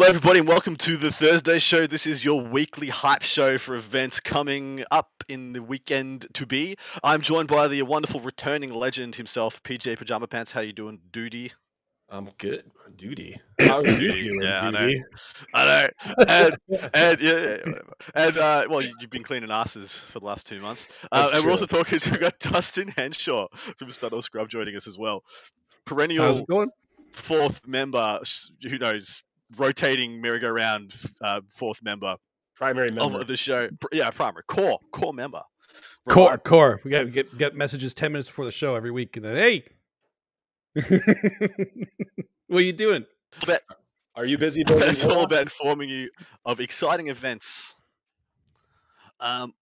Hello, everybody, and welcome to the Thursday show. This is your weekly hype show for events coming up in the weekend to be. I'm joined by the wonderful returning legend himself, PJ Pajama Pants. How you doing, Duty? I'm good. Duty. How are you Duty, doing, yeah, I know. Duty? I know, and and yeah, yeah, yeah, and uh, well, you- you've been cleaning asses for the last two months, uh, That's and we're also talking to we got Dustin Henshaw from Studdle Scrub joining us as well. How's Perennial it going? fourth member, who knows, rotating merry-go-round uh, fourth member Primary member. of the show. Yeah, primary core core member. Core, core. We got get get messages ten minutes before the show every week, and then hey, what are you doing? But Are you busy? building That's all robots? about informing you of exciting events. Um,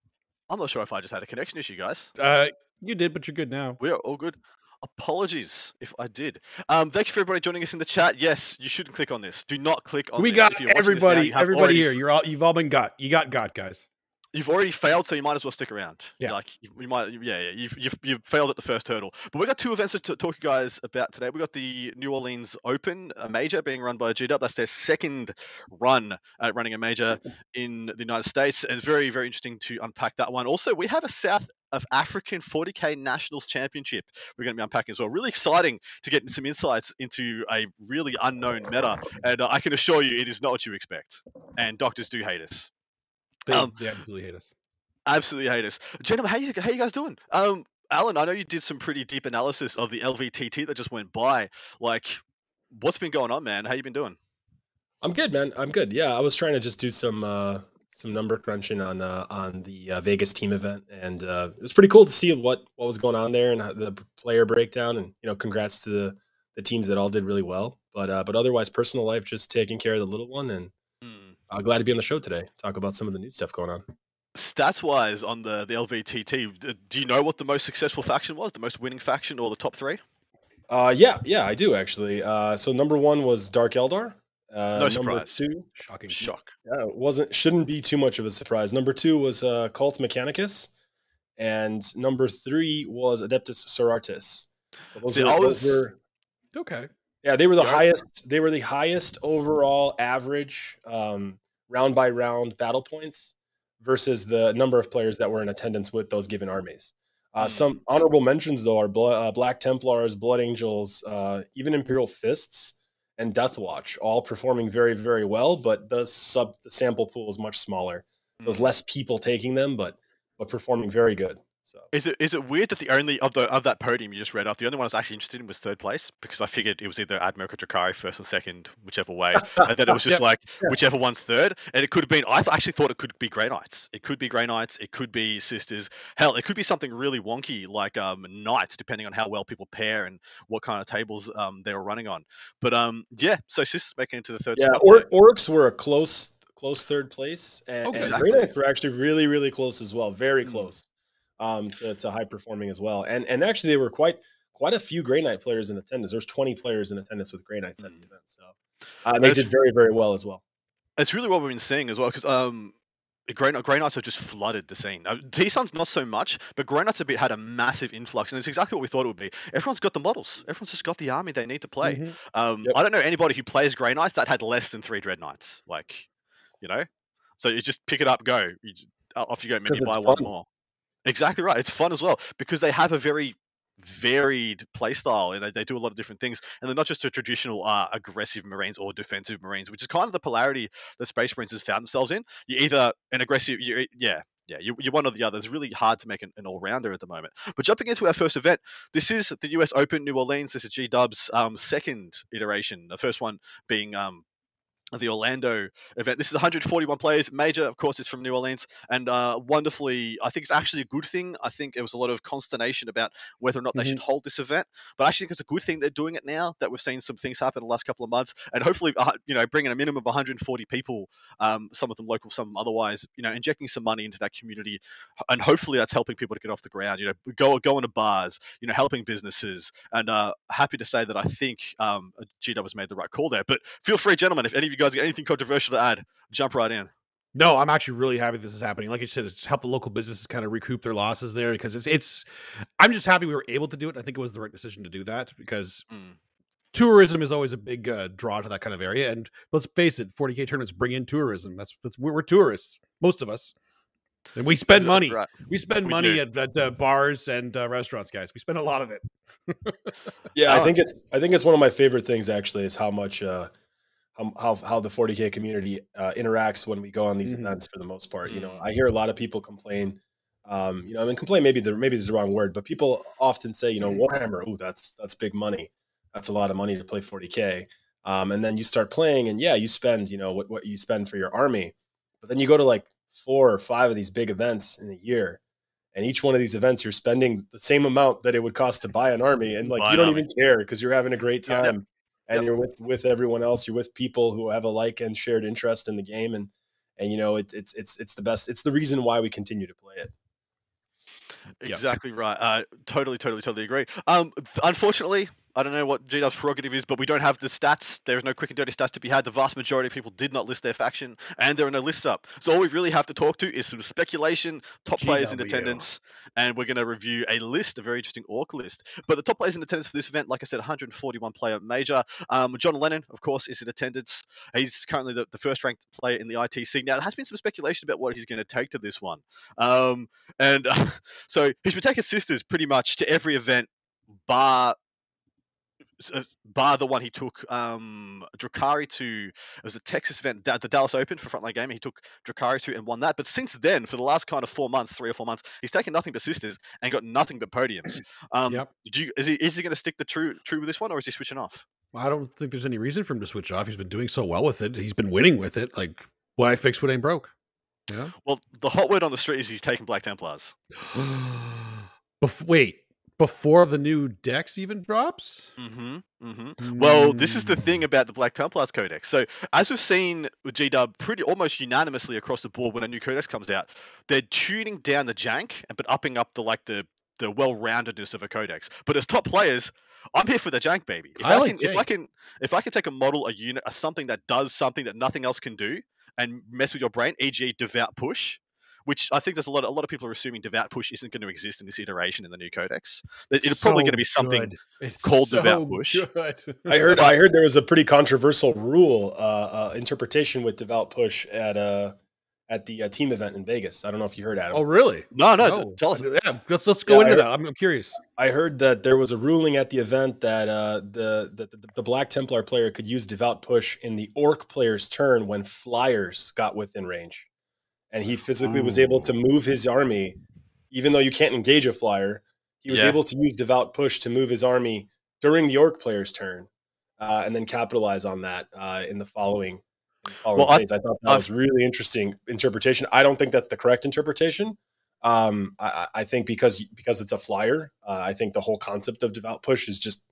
I'm not sure if I just had a connection issue, guys. Uh, you did, but you're good now. We are all good. Apologies if I did. Um, thanks for everybody joining us in the chat. Yes, you shouldn't click on this. Do not click on we this. got If you're watching this now, everybody, you everybody here. You're all, you've all been got. You got got, guys. you've already failed, so you might as well stick around. Yeah. Like you, you might, yeah, yeah. You've, you've you've failed at the first hurdle. But we got two events to talk to you guys about today. We got the New Orleans Open, a major being run by GW. That's their second run at running a major in the United States, and it's very very interesting to unpack that one. Also, we have a South of African 40k Nationals Championship. We're going to be unpacking as well. Really exciting to get some insights into a really unknown meta, and uh, I can assure you, it is not what you expect. And doctors do hate us. They, Um, they absolutely hate us. Absolutely hate us. Gentlemen, how you how you guys doing? Um, Alan, I know you did some pretty deep analysis of the LVTT that just went by. Like, what's been going on, man? How you been doing? I'm good, man. I'm good. Yeah, I was trying to just do some uh, some number crunching on uh, on the uh, Vegas team event, and uh, it was pretty cool to see what what was going on there and the player breakdown. And you know, congrats to the the teams that all did really well. But uh, but otherwise, personal life just taking care of the little one, and uh, glad to be on the show today. Talk about some of the new stuff going on. Stats wise, on the the LVTT, do you know what the most successful faction was? The most winning faction, or the top three? Uh, yeah, yeah, I do actually. Uh, so number one was Dark Eldar. Uh, No number surprise. two, Shocking. Shock. Yeah, it wasn't shouldn't be too much of a surprise. Number two was uh, Cult Mechanicus, and number three was Adeptus Sororitas. So those See, were, those was- were- Okay. yeah, they were the Yeah. highest. They were the highest overall average um, round by round battle points versus the number of players that were in attendance with those given armies. Uh, Hmm. Some honorable mentions though are Bla- uh, Black Templars, Blood Angels, uh, even Imperial Fists and Death Watch, all performing very very well. But the sub the sample pool is much smaller, so it's Hmm. less people taking them, but but performing very good. So Is it is it weird that the only of the of that podium you just read off, the only one I was actually interested in was third place because I figured it was either Admiral Drukhari first and second, whichever way, and then it was just Yeah, like yeah. whichever one's third, and it could have been. I th- actually thought it could be Grey Knights. It could be Grey Knights. It could be Sisters. Hell, it could be something really wonky like um Knights, depending on how well people pair and what kind of tables um they were running on. But um yeah, so Sisters making it to the third. yeah, or, orcs were a close close third place, and, Okay. and Exactly. Grey Knights were actually really really close as well, very Mm. close um, to, to high performing as well. And and actually, there were quite quite a few Grey Knight players in attendance. There's 20 players in attendance with Grey Knights at the Mm. event, so uh, they That's- did very very well as well. it's really what we've been seeing as well because um Grey, Grey Knights have just flooded the scene. Uh, T Suns not so much, but Grey Knights have been, had a massive influx, and it's exactly what we thought it would be. Everyone's got the models. Everyone's just got the army they need to play. Mhm. Um, Yep. I don't know anybody who plays Grey Knights that had less than three Dread Knights. Like, you know, so you just pick it up, go. You off you go. maybe buy it's one fun. more. Exactly right. It's fun as well because they have a very varied playstyle and they, they do a lot of different things and they're not just a traditional uh, aggressive marines or defensive marines which is kind of the polarity that space marines has found themselves in you're either an aggressive you yeah yeah you, you're one or the other it's really hard to make an, an all-rounder at the moment but jumping into our first event this is the us open new orleans this is g-dub's um, second iteration the first one being um, the Orlando event. This is 141 players. Major, of course, is from New Orleans, and uh, wonderfully, I think it's actually a good thing. I think it was a lot of consternation about whether or not they should hold this event, but I actually think it's a good thing they're doing it now. That we've seen some things happen in the last couple of months, and hopefully, uh, you know, bringing a minimum of 140 people, um, some of them local, some otherwise, you know, injecting some money into that community, and hopefully that's helping people to get off the ground. You know, go go into bars, you know, helping businesses, and uh, happy to say that I think um, GW has made the right call there. But feel free, gentlemen, if any of you guys got anything controversial to add, jump right in. No, I'm actually really happy this is happening. Like you said, it's helped the local businesses kind of recoup their losses there because it's it's. I'm just happy we were able to do it. I think it was the right decision to do that because Mm. tourism is always a big uh, draw to that kind of area. And let's face it, 40k tournaments bring in tourism. That's that's we're, we're tourists, most of us, and we spend Exactly money. right. We spend We money do. at, at uh, bars and uh, restaurants, guys. We spend a lot of it. Yeah, I think it's I think it's one of my favorite things actually is how much uh how how, how the 40k community uh, interacts when we go on these Mhm. events for the most part. You know, Mm. I hear a lot of people complain. Um, you know, I mean, complain maybe the maybe is the wrong word, but people often say, you know, Warhammer, oh, that's that's big money. That's a lot of money to play 40k. Um, and then you start playing, and yeah, you spend, you know, what what you spend for your army, but then you go to like four or five of these big events in a year, and each one of these events you're spending the same amount that it would cost to buy an army and like Buy you don't even care because you're having a great time and Yep. you're with with everyone else you're with people who have a like and shared interest in the game and and you know it, it's it's it's the best it's the reason why we continue to play it Yep. Exactly right. Uh, totally, totally, totally agree. Um, unfortunately, I don't know what GW's prerogative is, but we don't have the stats. There is no quick and dirty stats to be had. The vast majority of people did not list their faction, and there are no lists up. So all we really have to talk to is some speculation, top players in attendance, and we're going to review a list, a very interesting orc list. But the top players in attendance for this event, like I said, 141 player major. Um, John Lennon, of course, is in attendance. He's currently the, the first ranked player in the ITC. Now, there has been some speculation about what he's going to take to this one. Um, and so he's been taking sisters pretty much to every event, bar uh, bar the one he took um Drukhari to it was the Texas event the Dallas Open for Frontline Gaming he took Drukhari to and won that but since then for the last kind of four months three or four months he's taken nothing but sisters and got nothing but podiums um Yep. do you, is he is he going to stick the true true with this one or is he switching off I don't think there's any reason for him to switch off. He's been doing so well with it. He's been winning with it. Like, why fix what ain't broke? Yeah. well the hot word on the street is he's taking Black Templars Bef- wait, before the new Dex even drops? mm-hmm mm-hmm Well, this is the thing Mm. about the Black Templars Codex. So, as we've seen with GW pretty almost unanimously across the board when a new codex comes out, they're tuning down the jank and but upping up the like the the well-roundedness of a codex. But as top players, I'm here for the jank, baby. If I I, like can, if I can, if I can take a model, a unit, a something that does something that nothing else can do, and mess with your brain, e.g., devout push. Which I think there's a lot. A lot of people are assuming devout push isn't going to exist in this iteration in the new codex. It- It's probably going to be something It's called so devout push. i heard i heard there was a pretty controversial rule uh, uh interpretation with devout push at uh at the uh, team event in vegas i don't know if you heard adam oh, really? No, no, t- tell us. Yeah, let's let's go Yeah, into I- that. I'm, I'm curious. I heard that there was a ruling at the event that uh, the, the the the Black Templar player could use devout push in the Orc player's turn when flyers got within range, and he physically was able to move his army, even though you can't engage a flyer. He was Yeah. able to use devout push to move his army during the Orc player's turn, uh, and then capitalize on that uh, in the following. in the following Well, I- I, thought that I- was really interesting interpretation. I don't think that's the correct interpretation. Um, I, I I think because because it's a flyer, uh, I think the whole concept of devout push is just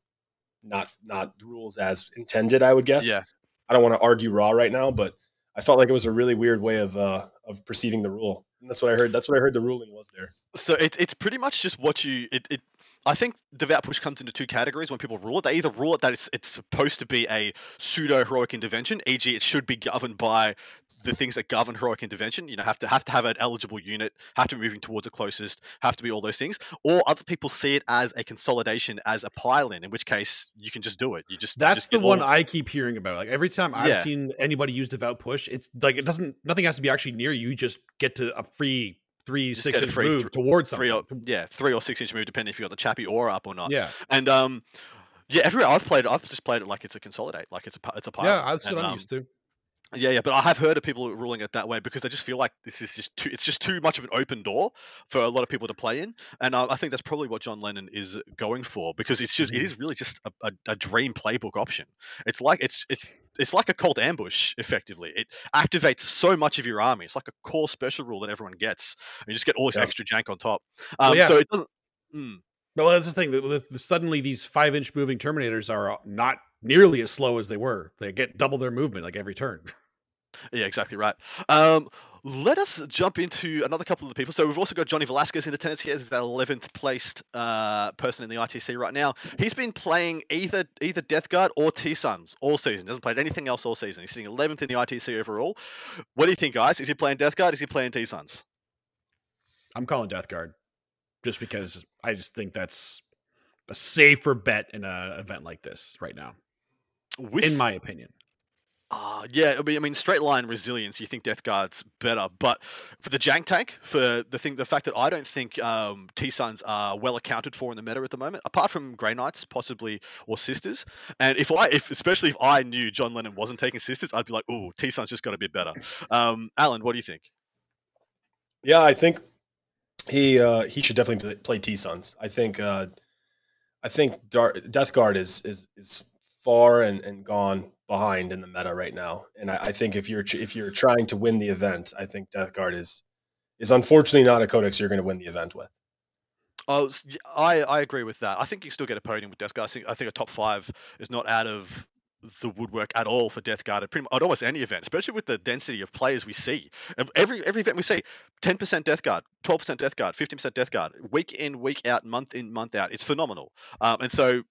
not not rules as intended. I would guess. Yeah. I don't want to argue raw right now, but I felt like it was a really weird way of uh, of perceiving the rule. And that's what I heard. That's what I heard the ruling was there. So it's it's pretty much just what you it, it I think devout push comes into two categories when people rule it. They either rule it that it's it's supposed to be a pseudo heroic intervention, e.g., it should be governed by the things that govern heroic intervention. You know, have to have to have an eligible unit, have to be moving towards the closest, have to be all those things. Or other people see it as a consolidation, as a pile-in, in which case you can just do it. You just That's just the one I keep hearing about. Like every time I've Yeah. seen anybody use devout push, it's like it doesn't. Nothing has to be actually near you. You just get to a free three Just six inch free move th- towards three something. or yeah, three or six inch move, depending if you got the chappy aura up or not. yeah, And um, yeah, everywhere I've played it, I've just played it like it's a consolidate, like it's a it's a pile. yeah. That's what And, I'm um, used to. Yeah, yeah, but I have heard of people ruling it that way because they just feel like this is just too. It's just too much of an open door for a lot of people to play in, and uh, I think that's probably what John Lennon is going for because it's just it Mhm. is really just a, a, a dream playbook option. It's like it's it's it's like a cult ambush effectively. It activates so much of your army. It's like a core special rule that everyone gets, and you just get all this Yeah. extra jank on top. Well, Um, yeah. So it doesn't. Mm, Well, that's the thing. the- Suddenly, these five inch moving Terminators are not nearly as slow as they were. They get double their movement like every turn. Yeah, exactly right. Um, let us jump into another couple of the people. So we've also got Johnny Velasquez in attendance here. He's the 11th placed uh, person in the ITC right now. He's been playing either either Death Guard or T Suns all season. Doesn't play anything else all season. He's sitting 11th in the ITC overall. What do you think, guys? Is he playing Death Guard? Is he playing T Suns? I'm calling Death Guard just because I just think that's a safer bet in an event like this right now. With in my opinion. Uh, yeah, I mean, I mean, straight line resilience. You think Death Guard's better, but for the jank tank, for the thing, the fact that I don't think um, T Suns are well accounted for in the meta at the moment, apart from Grey Knights possibly or Sisters. And if I, if especially if I knew John Lennon wasn't taking Sisters, I'd be like, oh, T Suns just got a bit better. Um, Alan, what do you think? Yeah, I think he uh, he should definitely play T Suns. I think uh, I think Dar- Death Guard is is is far and, and gone behind in the meta right now. And I, I, think if you're if you're trying to win the event, I think Death Guard is is unfortunately not a codex you're going to win the event with. Oh, I I agree with that. I think you still get a podium with Death Guard. I think I think a top five is not out of the woodwork at all for Death Guard at pretty at almost any event, especially with the density of players we see. Every every event we see, 10% Death Guard, 12% Death Guard, 15% Death Guard, week in, week out, month in, month out. It's phenomenal. Um, and so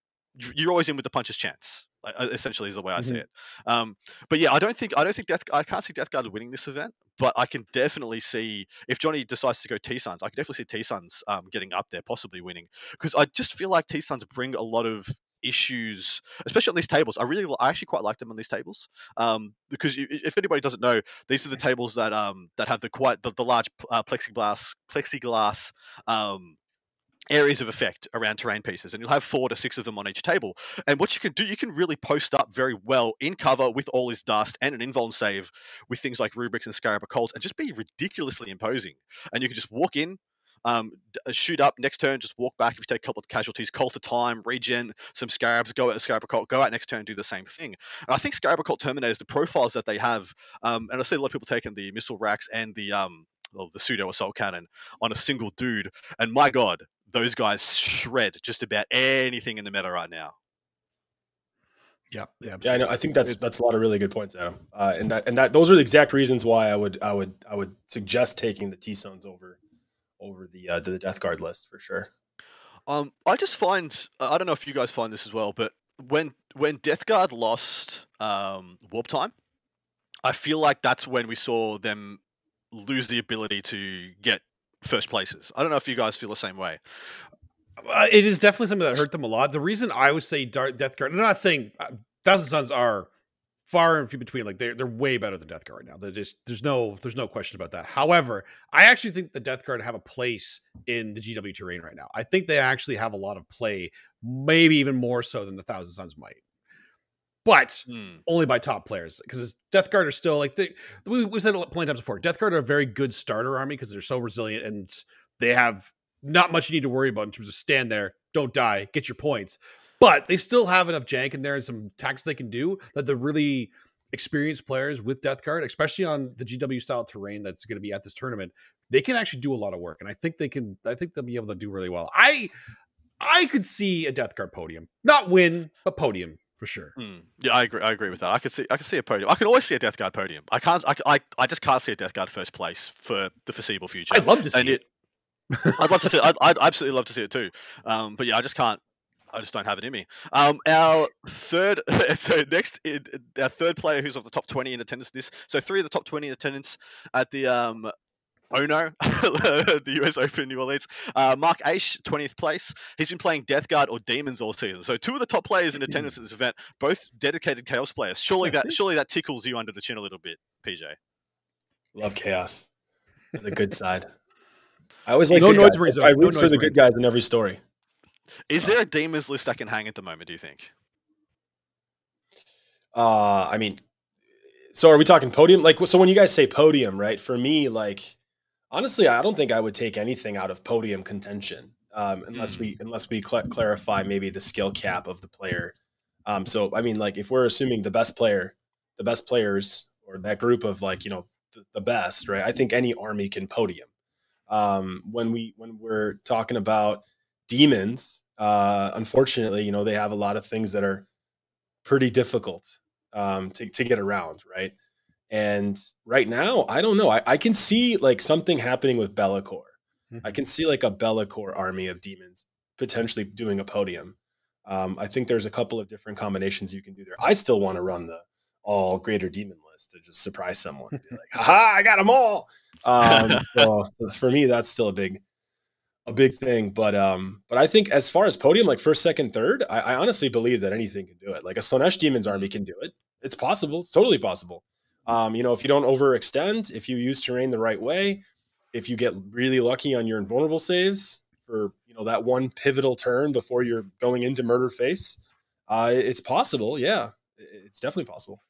you're always in with the puncher's chance. Uh, essentially, is the way I mm-hmm. see it. Um, but yeah, I don't think I don't think Death I can't see Death Guard winning this event, but I can definitely see if Johnny decides to go T Suns, I can definitely see T Suns um, getting up there, possibly winning, because I just feel like T Suns bring a lot of issues, especially on these tables. I really, I actually quite like them on these tables um, because you, if anybody doesn't know, these are the tables that um, that have the quite the, the large uh, plexiglass plexiglass um, areas of effect around terrain pieces and you'll have four to six of them on each table. And what you can do you can really post up very well in cover with all his dust and an invuln save with things like rubrics and scarab occult and just be ridiculously imposing. And you can just walk in um, uh, shoot up next turn, just walk back. If you take a couple of casualties, call to time, regen some scarabs, go out scarab occult, go out next turn, do the same thing. And I think scarab occult terminators, the profiles that they have, um, and I see a lot of people taking the missile racks and the um, well, the pseudo assault cannon on a single dude, and my god, those guys shred just about anything in the meta right now. Yeah, yeah, yeah. I know. I think that's that's a lot of really good points, Adam. Uh, and that and that those are the exact reasons why I would I would I would suggest taking the T Suns over over the uh, the Death Guard list for sure. Um, I just find I don't know if you guys find this as well, but when when Death Guard lost um, warp time, I feel like that's when we saw them lose the ability to get first places. I don't know if you guys feel the same way. Uh, it is definitely something that hurt them a lot. The reason I would say Dark Death Guard, I'm not saying uh, Thousand Sons are far and few between. Like they're they're way better than Death Guard right now. They're just there's no there's no question about that. However, I actually think the Death Guard have a place in the GW terrain right now. I think they actually have a lot of play, maybe even more so than the Thousand Sons might but mm. only by top players because Death Guard are still like they, we, we said it plenty of times before. Death Guard are a very good starter army because they're so resilient and they have not much you need to worry about in terms of stand there, don't die, get your points. But they still have enough jank in there and some attacks they can do that the really experienced players with Death Guard, especially on the GW style terrain that's going to be at this tournament, they can actually do a lot of work. And I think they can. I think they'll be able to do really well. I I could see a Death Guard podium, not win, but podium for sure. Mm. Yeah, I agree. I agree with that. I could see. I could see a podium. I can always see a Death Guard podium. I can't. I, I, I just can't see a Death Guard first place for the foreseeable future. I'd love to see and it. it I'd love to see. I'd, I'd absolutely love to see it too. Um, but yeah, I just can't. I just don't have it in me. Um, our third, so next, our third player who's of the top 20 in attendance. This, so three of the top 20 in attendance at the um, Ono, the US Open New Orleans. Uh, Mark Aish, 20th place. He's been playing Death Guard or Demons all season. So two of the top players in attendance at this event, both dedicated Chaos players. Surely that surely that tickles you under the chin a little bit, PJ. Love Chaos. The good side. I always like no noise guys. I root no for the good guys in every story. Is so. there a Demons list that can hang at the moment, do you think? Uh, I mean, so are we talking podium? Like, so when you guys say podium, right? For me, like, honestly, I don't think I would take anything out of podium contention um, unless mm. we unless we cl- clarify maybe the skill cap of the player. Um, so I mean, like if we're assuming the best player, the best players or that group of like you know the, the best, right? I think any army can podium. Um, when we when we're talking about demons, uh, unfortunately, you know they have a lot of things that are pretty difficult um, to to get around, right? And right now, I don't know. I, I can see like something happening with Be'lakor. Mm-hmm. I can see like a Be'lakor army of demons potentially doing a podium. Um, I think there's a couple of different combinations you can do there. I still want to run the all greater demon list to just surprise someone. Be like, haha, I got them all. Um, so for me, that's still a big, a big thing. But um, but I think as far as podium, like first, second, third, I, I honestly believe that anything can do it. Like a Slaanesh Demon's army can do it. It's possible. It's totally possible. Um, you know, if you don't overextend, if you use terrain the right way, if you get really lucky on your invulnerable saves for you know that one pivotal turn before you're going into murder face, uh, it's possible. Yeah, it's definitely possible.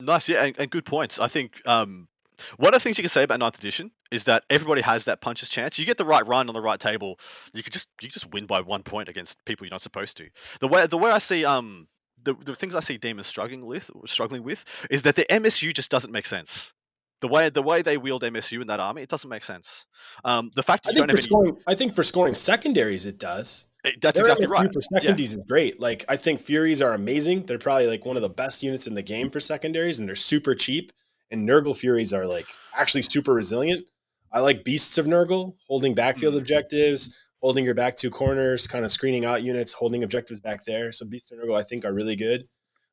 Nice, yeah, and, and good points. I think um, one of the things you can say about ninth edition is that everybody has that puncher's chance. You get the right run on the right table, you could just you just win by one point against people you're not supposed to. The way the way I see um the, the things I see demons struggling with struggling with is that the MSU just doesn't make sense. The way the way they wield MSU in that army, it doesn't make sense. Um, the fact I think, have scoring, I think for scoring secondaries, it does. any, that's Their exactly MSU right. For secondaries is great. Like I think Furies are amazing. They're probably like one of the best units in the game for secondaries, and they're super cheap. And Nurgle Furies are like actually super resilient. I like Beasts of Nurgle, holding backfield Mhm. objectives, holding your back two corners, kind of screening out units, holding objectives back there. So Beast of Nurgle, I think, are really good.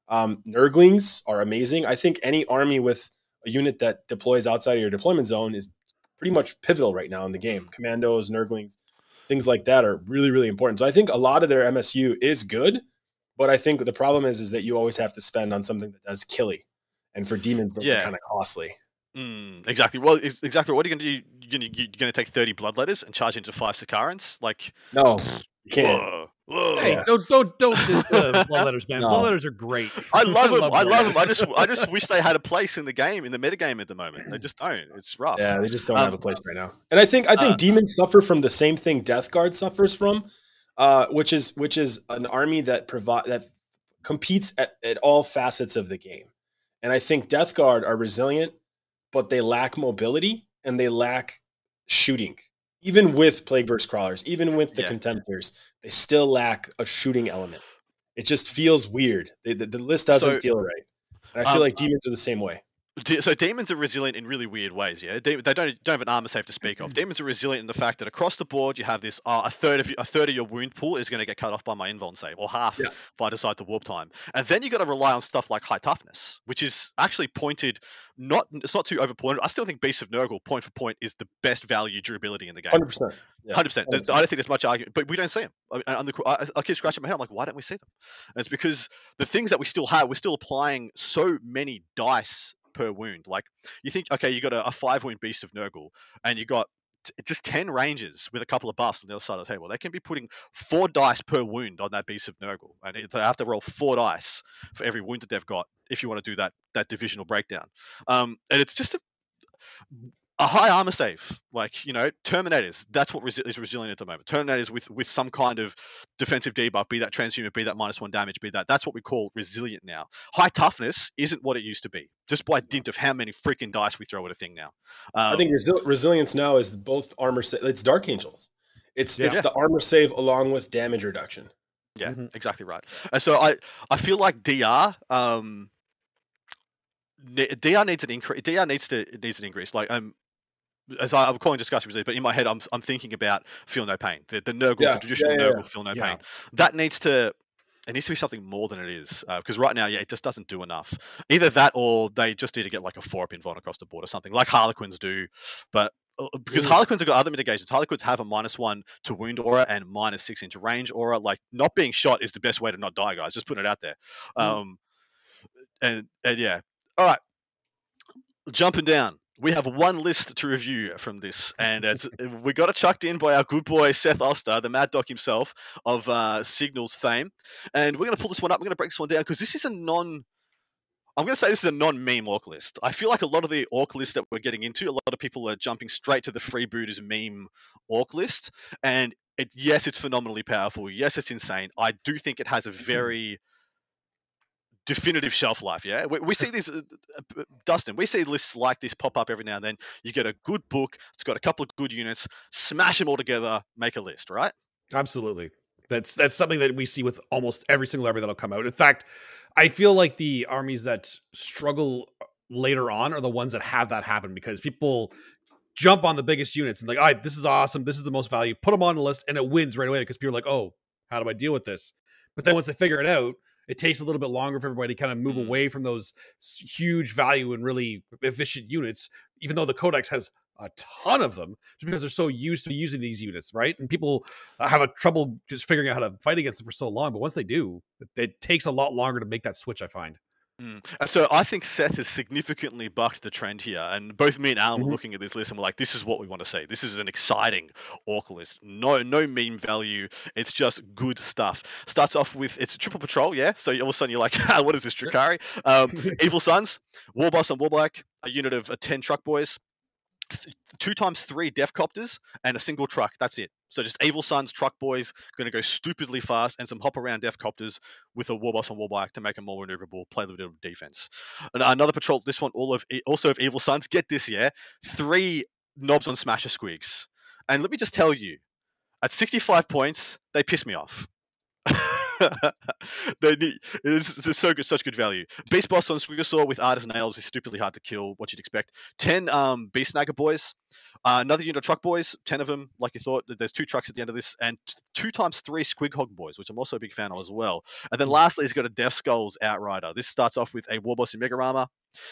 Um, Nurglings are amazing. I think any army with a unit that deploys outside of your deployment zone is pretty much pivotal right now in the game. Commandos, Nurglings, things like that are really, really important. So I think a lot of their MSU is good, but I think the problem is is that you always have to spend on something that does killy. And for demons, those Yeah. are kind of costly. Mm, exactly. Well, exactly. What are you going to do? You're going to, you're going to take 30 bloodletters and charge into five Sakarans? Like, No, you can't. whoa, whoa. Hey, Yeah. don't don't don't diss the bloodletters, man. No. Bloodletters are great. I love them. I love them. I just, I just wish they had a place in the game, in the metagame at the moment. They just don't. It's rough. Yeah, they just don't Um, have a place right now. And I think I think uh, demons suffer from the same thing Death Guard suffers from, uh, which is which is an army that provide that competes at, at all facets of the game. And I think Death Guard are resilient, but they lack mobility and they lack shooting. Even with Plague Burst crawlers, even with the Yeah. contemptors, they still lack a shooting element. It just feels weird. The, the, the list doesn't So- feel right. And I feel Um, like demons are the same way. So demons are resilient in really weird ways. Yeah, they, they don't don't have an armor save to speak of. Demons are resilient in the fact that across the board you have this uh, a third of y- a third of your wound pool is going to get cut off by my invuln save, or half Yeah. if I decide to warp time. And then you got to rely on stuff like high toughness, which is actually pointed. Not it's not too overpointed. I still think Beast of Nurgle point for point is the best value durability in the game. Hundred percent. Hundred percent. I 100%. don't think there's much argument, but we don't see them. I, I, the, I, I keep scratching my head. I'm like, why don't we see them? And it's because the things that we still have, we're still applying so many dice per wound. Like you think, okay, you got a, a five wound beast of Nurgle, and you got t- just ten ranges with a couple of buffs on the other side of the table. They can be putting four dice per wound on that beast of Nurgle, and it- they have to roll four dice for every wound that they've got if you want to do that that divisional breakdown. Um, and it's just a a high armor save, like you know, Terminators. That's what resi- is resilient at the moment. Terminators with with some kind of defensive debuff, be that transhuman, be that minus one damage, be that that's what we call resilient now. High toughness isn't what it used to be, just by dint of how many freaking dice we throw at a thing now. Um, I think resi- resilience now is both armor. Sa- it's Dark Angels. It's Yeah. it's the armor save along with damage reduction. Yeah, Mhm. exactly right. And so I I feel like DR um DR needs an increase. DR needs to needs an increase. Like um. As I, I'm calling discussion resist, but in my head, I'm, I'm thinking about feel no pain. The, the Nurgle, Yeah, the traditional yeah, yeah, Nurgle, feel no pain. That needs to, it needs to be something more than it is. Because right now, yeah, it just doesn't do enough. Either that, or they just need to get like a four up invuln across the board or something, like Harlequins do. But uh, because Oof. Harlequins have got other mitigations, Harlequins have a minus one to wound aura and minus six into range aura. Like not being shot is the best way to not die, guys. Just putting it out there. Mm. Um, and and yeah, all right. Jumping down, we have one list to review from this, and it's we got it chucked in by our good boy Seth Oster, the Mad Doc himself of uh, Signals fame, and we're gonna pull this one up. We're gonna break this one down because this is a non. I'm going to say this is a non-meme orc list. I feel like a lot of the orc lists that we're getting into, a lot of people are jumping straight to the freebooters meme orc list, and it, yes, it's phenomenally powerful. Yes, it's insane. I do think it has a very definitive shelf life. Yeah, we, we see these, uh, uh, Dustin. We see lists like this pop up every now and then. You get a good book. It's got a couple of good units. Smash them all together. Make a list. Right? Absolutely. That's that's something that we see with almost every single army that'll come out. In fact, I feel like the armies that struggle later on are the ones that have that happen because people jump on the biggest units and like, all right, this is awesome. This is the most value. Put them on the list and it wins right away because people are like, oh, how do I deal with this? But then once they figure it out, it takes a little bit longer for everybody to kind of move Mm. away from those huge value and really efficient units, even though the codex has a ton of them just because they're so used to using these units, right? And people have a trouble just figuring out how to fight against them for so long. But once they do, it, it takes a lot longer to make that switch. I find. Mm. So I think Seth has significantly bucked the trend here, and both me and Alan Mhm. were looking at this list and we're like, "This is what we want to see. This is an exciting orc list. No, no meme value. It's just good stuff. Starts off with it's a triple patrol, yeah. So all of a sudden you're like, "Ah, "What is this, Drukhari?" Um, Evil Sunz, Warboss and Warbike, a unit of uh, ten truck boys, th- two times three Death Copters, and a single truck. That's it. So just Evil Sunz, truck boys, going to go stupidly fast, and some hop around Death Copters with a Warboss on Warbike to make them more maneuverable, play a little bit of defense. And another patrol, this one all of also of Evil Sunz. Get this, yeah, three knobs on Smasha Squigs, and let me just tell you, at 65 points, they piss me off. they need, it's, it's so good, such good value. Beast Boss on Squigosaur with 'Ard as Nails is stupidly hard to kill. What you'd expect. Ten um, Beast Snagga boys. Uh, another unit of truck boys, 10 of them, like you thought. There's two trucks at the end of this, and two times three Squig Hog boys, which I'm also a big fan of as well. And then lastly, he's got a Death Skulls Outrider. This starts off with a Warboss in Mega Armor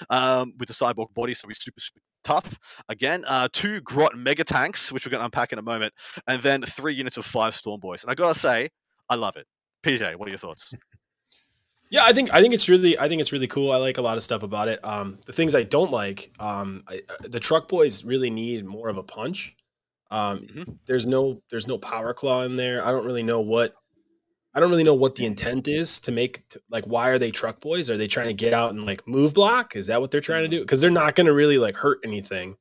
um, with a cyborg body, so he's super, super tough. Again, uh, two Grot Mega Tanks, which we're going to unpack in a moment, and then three units of five Storm Boys. And I gotta say, I love it. PJ, what are your thoughts? Yeah, I think I think it's really I think it's really cool. I like a lot of stuff about it. Um, the things I don't like, um, I, the truck boys really need more of a punch. Um, Mhm. there's no there's no power claw in there. I don't really know what I don't really know what the intent is to make to, like why are they truck boys? Are they trying to get out and like move block? Is that what they're trying to do? Because they're not going to really like hurt anything.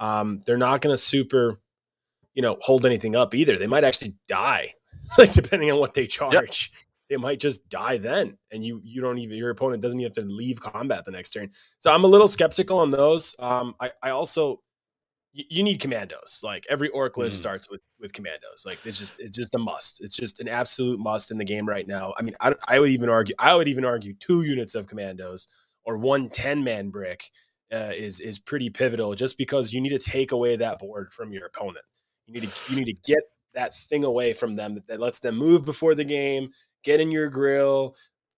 Um, they're not going to super, you know, hold anything up either. They might actually die, like depending on what they charge. They might just die then, and you you don't even your opponent doesn't even have to leave combat the next turn. So I'm a little skeptical on those. Um, I I also you need commandos. Like every orc list Mm. starts with with commandos. Like it's just it's just a must. It's just an absolute must in the game right now. I mean, I, I would even argue I would even argue two units of commandos or one 10 man brick uh, is is pretty pivotal just because you need to take away that board from your opponent. You need to you need to get that thing away from them that, that lets them move before the game, get in your grill,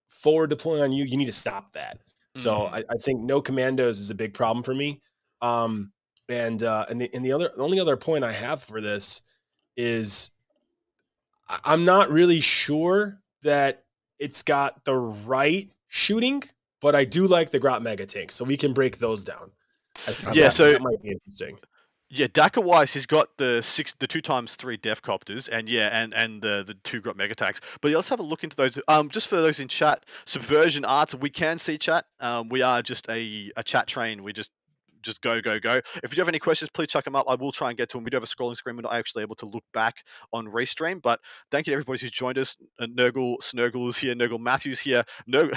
forward deploy on you. You need to stop that. So Mhm. I, I think no commandos is a big problem for me. Um, and uh, and the and the other the only other point I have for this is I'm not really sure that it's got the right shooting, but I do like the Grot Mega Tank, so we can break those down. I Yeah, that- so- that might be interesting. Yeah, Daka Weiss, he's got the six, the two times three Death Copters, and yeah, and and the the two Grot Mega Tanks. But yeah, let's have a look into those. Um, just for those in chat, Subversion Arts, we can see chat. Um, we are just a a chat train. We just just go go go. If you do have any questions, please chuck them up. I will try and get to them. We do have a scrolling screen. We're not actually able to look back on Restream, but thank you to everybody who's joined us. Uh, Nurgle Snurgle is here. Nurgle Matthews here. No,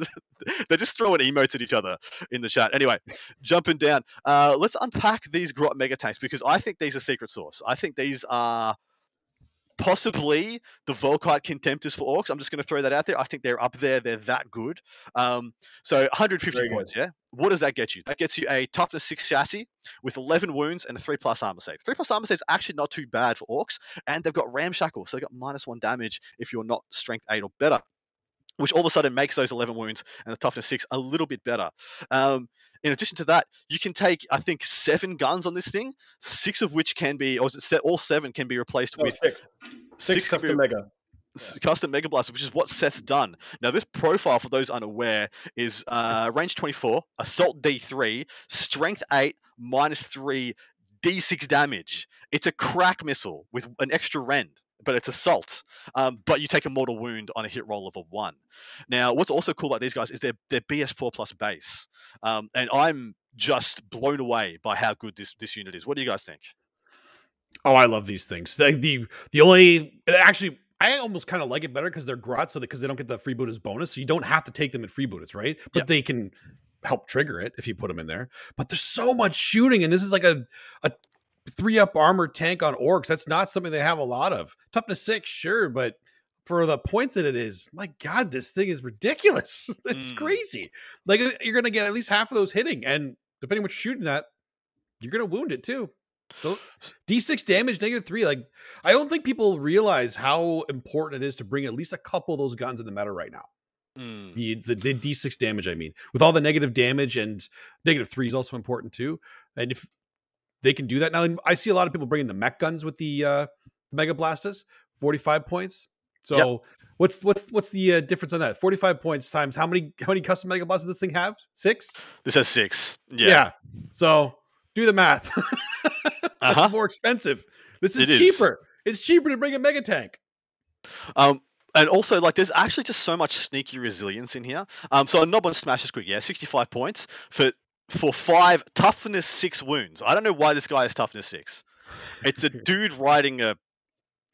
they're just throwing emotes at each other in the chat. Anyway, jumping down. Uh, let's unpack these Grot Mega Tanks because I think these are secret sauce. I think these are possibly the Volkite contemptors for orcs. I'm just going to throw that out there. I think they're up there. They're that good. Um, so 150 Very good. points, yeah? What does that get you? That gets you a toughness 6 chassis with 11 wounds and a 3 plus armor save. 3 plus armor save is actually not too bad for orcs, and they've got ramshackle, so they've got minus 1 damage if you're not strength 8 or better. Which all of a sudden makes those 11 wounds and the toughness 6 a little bit better. Um, in addition to that, you can take, I think, seven guns on this thing, six of which can be, or is it set, all seven can be replaced No, with six, six be custom mega. s- custom Mega Blasta, which is what Seth's done. Now, this profile, for those unaware, is uh, range 24, assault D3, strength 8, minus 3, D6 damage. It's a krak missile with an extra rend, but it's assault. Um, but you take a mortal wound on a hit roll of a 1. Now, what's also cool about these guys is they're, they're BS4 plus base. Um, and I'm just blown away by how good this, this unit is. What do you guys think? Oh, I love these things. The the, the only actually I almost kind of like it better because they're grot, so because they don't get the freebooters bonus, so you don't have to take them at freebooters, right? But Yep. they can help trigger it if you put them in there. But there's so much shooting, and this is like a a three up armor tank on orcs. That's not something they have a lot of. Toughness six, sure, but for the points that it is, my god, this thing is ridiculous. it's Mm. crazy. Like uh, you're gonna get at least half of those hitting, and depending what you're shooting at, you're gonna wound it too. So, D6 damage, negative three. Like, I don't think people realize how important it is to bring at least a couple of those guns in the meta right now. Mm. The, the the D6 damage, I mean, with all the negative damage and negative three is also important too. And if they can do that. Now I see a lot of people bringing the mek guns with the uh, the Mega Blastas, forty five points. So what's what's what's the uh, difference on that? Forty five points times how many how many custom Mega Blastas does this thing have? Six. This has six. Yeah. yeah. So do the math. That's Uh-huh. more expensive. This is It is. cheaper. It's cheaper to bring a Mega Tank. Um, and also, like, there's actually just so much sneaky resilience in here. Um, so a knob on Smash is quick, yeah, 65 points for for five toughness six wounds. I don't know why this guy has toughness six. It's a dude riding a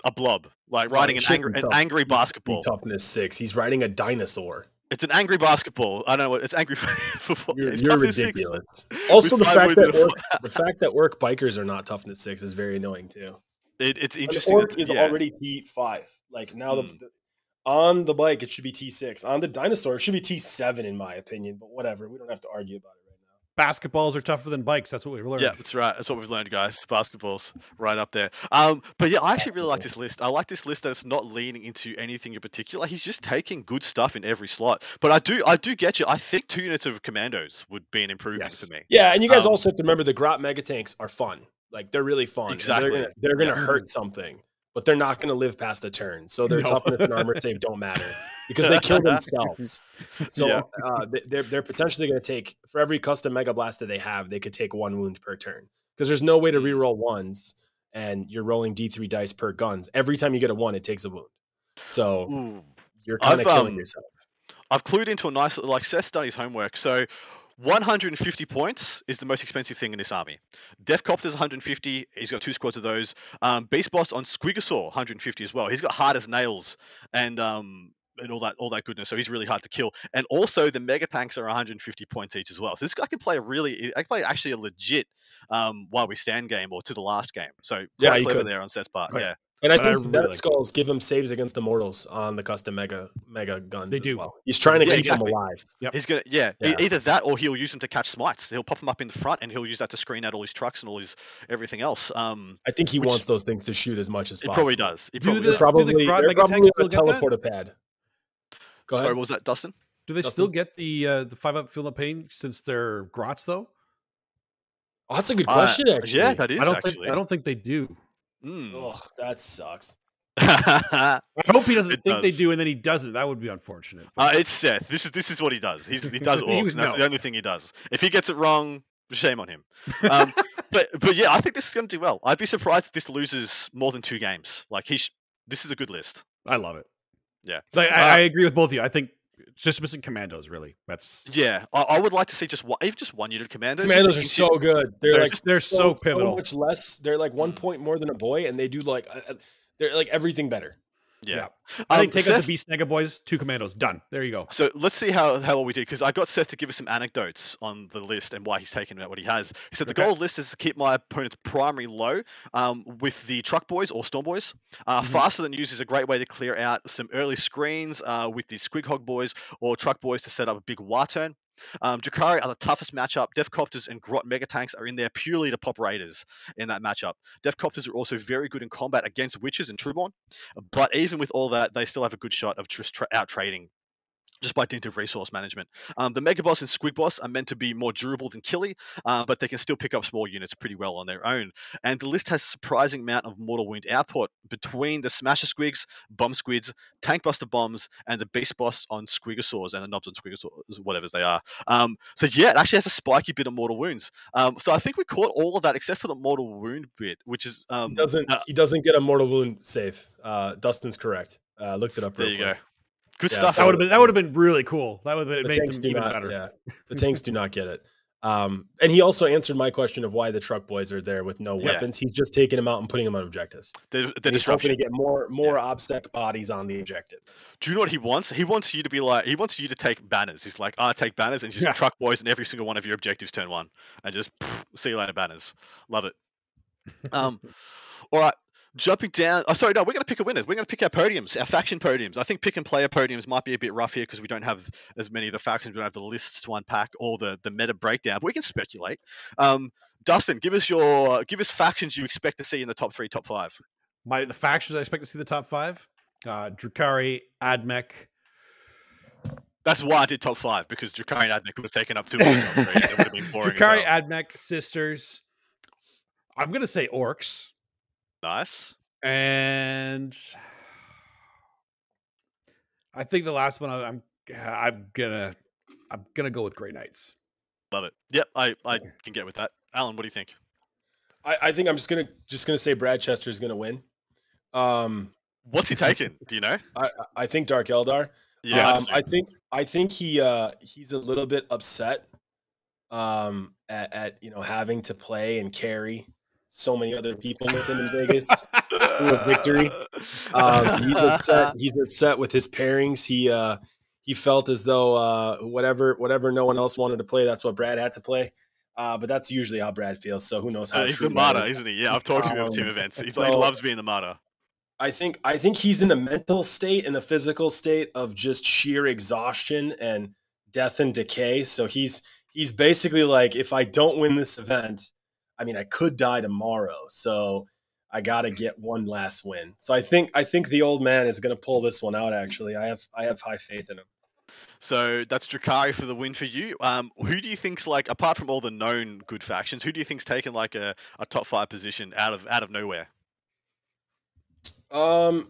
a blob, like riding an angry, an angry basketball. toughness six. He's riding a dinosaur. It's an angry basketball. I don't know what it's angry football. You're, you're six ridiculous. Also, the fact that orc, the fact that orc bikers are not toughness six is very annoying too. It, it's An interesting. orc that- is yeah. already T five. Like now, the, Hmm. the on the bike it should be T six. On the dinosaur it should be T seven in my opinion. But whatever, we don't have to argue about it. Basketballs are tougher than bikes. That's what we've learned. Yeah, that's right. That's what we've learned, guys. Basketball's right up there. Um, but yeah, I actually really like this list. I like this list that's not leaning into anything in particular. He's just taking good stuff in every slot. But I do, I do get you. I think two units of commandos would be an improvement Yes. for me. Yeah, and you guys Um, also have to remember the Grot Mega Tanks are fun. Like they're really fun. Exactly. They're gonna, they're gonna Yeah. hurt something, but they're not gonna live past a turn. So their No. toughness and armor save don't matter because they kill themselves. So Yeah. uh, they- they're they're potentially gonna take for every custom Mega Blast that they have, they could take one wound per turn because there's no way to reroll ones, and you're rolling D3 dice per guns. Every time you get a one, it takes a wound. So Ooh. you're kind of killing um, yourself. I've clued into a nice, like Seth's done his homework. So 150 points is the most expensive thing in this army. Death Copter's 150. He's got two squads of those. Um, Beast Boss on Squigosaur 150 as well. He's got 'Ard as Nails and um and all that all that goodness. So he's really hard to kill. And also the Mega Tanks are 150 points each as well. So this guy can play a really, I can play actually a legit um while we stand game or to the last game. So Yeah, clever could. there on Seth's part. Oh, yeah. Yeah. And I But I think really that like- skulls give him saves against the mortals on the custom mega mega guns. They as do. well. He's trying to Yeah, keep exactly. them alive. Yep. He's gonna, yeah, Yeah. either that or he'll use them to catch smites. He'll pop them up in the front, and he'll use that to screen out all his trucks and all his everything else. Um, I think he Which- wants those things to shoot as much as it possible. probably does. It Do probably the- They're does. probably, Grot they're Mega probably Tanks a still get that? teleporter pad. Go Sorry, what was that, Dustin? Do they Dustin? still get the uh, the five up feel of pain since they're grots though? Oh, that's a good Uh, question, actually. yeah, that is I don't actually. think I don't think they do. Mm. Ugh, that sucks. I hope he doesn't It think they do and then he doesn't. That would be unfortunate. uh, it's Seth. This is this is what he does. He's, he does He orcs. and that's know. the only thing he does. If he gets it wrong, shame on him. Um, but but yeah, I think this is going to do well. I'd be surprised if this loses more than two games. Like he, sh- this is a good list. I love it. Yeah. Like, I, Uh, I agree with both of you. I think just missing commandos. Really, that's Yeah, I, I would like to see just one, even just one unit of commandos. Commandos to are continue- so good. They're, they're, like they're so, pivotal. much less. They're like one Mm. point more than a boy, and they do like uh, they're like everything better. Yeah. I Um, think take out the beast mega boys, two commandos, done. There you go. So let's see how, how well we do because I got Seth to give us some anecdotes on the list and why he's taken out what he has. He said the Okay. goal of the list is to keep my opponent's primary low um, with the truck boys or storm boys. Uh, Mhm. Faster than use is a great way to clear out some early screens uh, with the squig hog boys or truck boys to set up a big war turn. Um, Drukhari are the toughest matchup. Deffkoptas and Grot Mega Tanks are in there purely to pop raiders in that matchup. Deffkoptas are also very good in combat against witches and Trueborn, but even with all that, they still have a good shot of tra- out trading just by dint of resource management. Um, the Mega Boss and Squig Boss are meant to be more durable than Killy, uh, but they can still pick up small units pretty well on their own. And the list has a surprising amount of mortal wound output between the Smasha Squigs, Bomb Squigs, Tank Buster Bombs, and the Beast Boss on Squigosaurs and the Nobs on Squigosaurs, whatever they are. Um, so yeah, it actually has a spiky bit of mortal wounds. Um, so I think we caught all of that except for the mortal wound bit, which is um, He doesn't uh, he doesn't get a mortal wound save. Uh, Dustin's correct. Uh, looked it up. there real you quick. go. Good Yeah, stuff. That would have been that would have been really cool. That would have The made tanks them do even not. better. Yeah, the tanks do not get it. Um, and he also answered my question of why the truck boys are there with no Yeah. weapons. He's just taking them out and putting them on objectives. the, the he's hoping disruption. to get more more obstac bodies on the objective. Do you know what he wants? He wants you to be like, he wants you to take banners. He's like, I take banners and just Yeah. truck boys in every single one of your objectives turn one, and just pff, see you later banners. Love it. Um, all right, jumping down. Oh, sorry, no, we're gonna pick a winner. We're gonna pick our podiums, our faction podiums. I think pick and player podiums might be a bit rough here because we don't have as many of the factions. We don't have the lists to unpack or the the meta breakdown. But we can speculate. Um, Dustin, give us your give us factions you expect to see in the top three, top five. My the factions I expect to see the top five: uh, Drukhari, Admech, That's why I did top five because Drukhari and Admech would have taken up two of the top three. It would have been boring. as Drukhari. Admech, Sisters, I'm gonna say orcs, Nice. and I think the last one I- I'm I'm gonna I'm gonna go with Grey Knights. Love it. Yep, I, I can get with that. Alan, what do you think? I, I think I'm just gonna just gonna say Brad Chester is gonna win. Um, What's he taking? do you know? I I think Dark Eldar. Yeah, um, I think I think he uh he's a little bit upset um at, at you know having to play and carry so many other people with him in Vegas. to a victory. Um, he's upset. He's upset with his pairings. He uh he felt as though uh whatever whatever no one else wanted to play, that's what Brad had to play. Uh, but that's usually how Brad feels. So who knows how Uh, he's true the that martyr, is. isn't he? Yeah, I've talked to him at team Um, events. He's so- like, he loves being the martyr. I think I think he's in a mental state and a physical state of just sheer exhaustion and death and decay. So he's he's basically like, if I don't win this event, I mean, I could die tomorrow. So I got to get one last win. So I think I think the old man is going to pull this one out. Actually, I have I have high faith in him. So that's Drukhari for the win for you. Um, who do you think's like, apart from all the known good factions, who do you think's taken like a, a top five position out of out of nowhere? Um,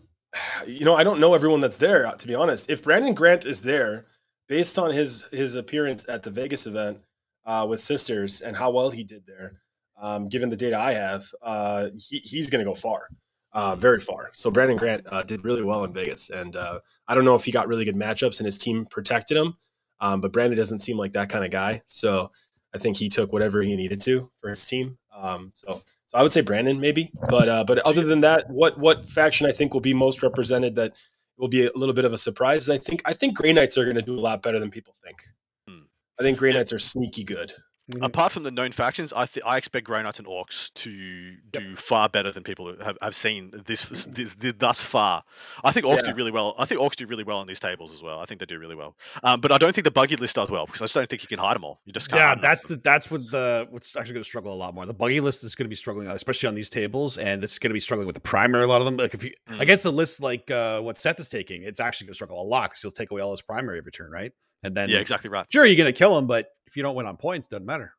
you know, I don't know everyone that's there. To be honest, if Brandon Grant is there, based on his his appearance at the Vegas event uh, with Sisters and how well he did there, um, given the data I have, uh, he, he's going to go far, uh, very far. So Brandon Grant uh, did really well in Vegas, and uh, I don't know if he got really good matchups and his team protected him, um, but Brandon doesn't seem like that kind of guy. So I think he took whatever he needed to for his team. Um, so so I would say Brandon maybe, but uh, but other than that, what what faction I think will be most represented that will be a little bit of a surprise I think I think Grey Knights are going to do a lot better than people think. Hmm. I think Grey Knights are sneaky good. Apart from the known factions, I th- I expect Grey Knights and Orcs to do far better than people have, have seen this, this, this thus far. I think Orcs Yeah. do really well. I think Orcs do really well on these tables as well. I think they do really well. Um, but I don't think the buggy list does well because I just don't think you can hide them all. You just can't. Yeah, hide 'em all. that's the that's what the what's actually going to struggle a lot more. The buggy list is going to be struggling, especially on these tables, and it's going to be struggling with the primary. A lot of them, like if you Mm. against a list like uh, what Seth is taking, it's actually going to struggle a lot because he'll take away all his primary every turn, right? And then yeah, exactly right. sure you're going to kill him, but if you don't win on points, doesn't matter.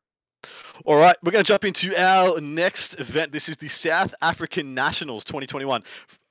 All right, we're going to jump into our next event. This is the South African Nationals 2021.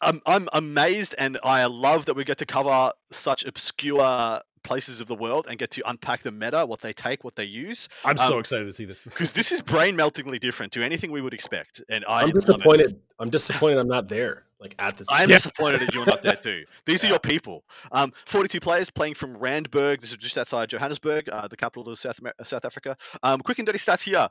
I'm, I'm amazed and I love that we get to cover such obscure places of the world and get to unpack the meta, what they take, what they use, I'm so Um, excited to see this. because this is brain meltingly different to anything we would expect. And I I'm disappointed. I'm disappointed I'm not there. Like at this. I'm Yeah. disappointed that you're not there too. These are your people. Um, 42 players playing from Randburg. This is just outside Johannesburg, uh, the capital of South, Amer- South Africa. Um, quick and dirty stats here.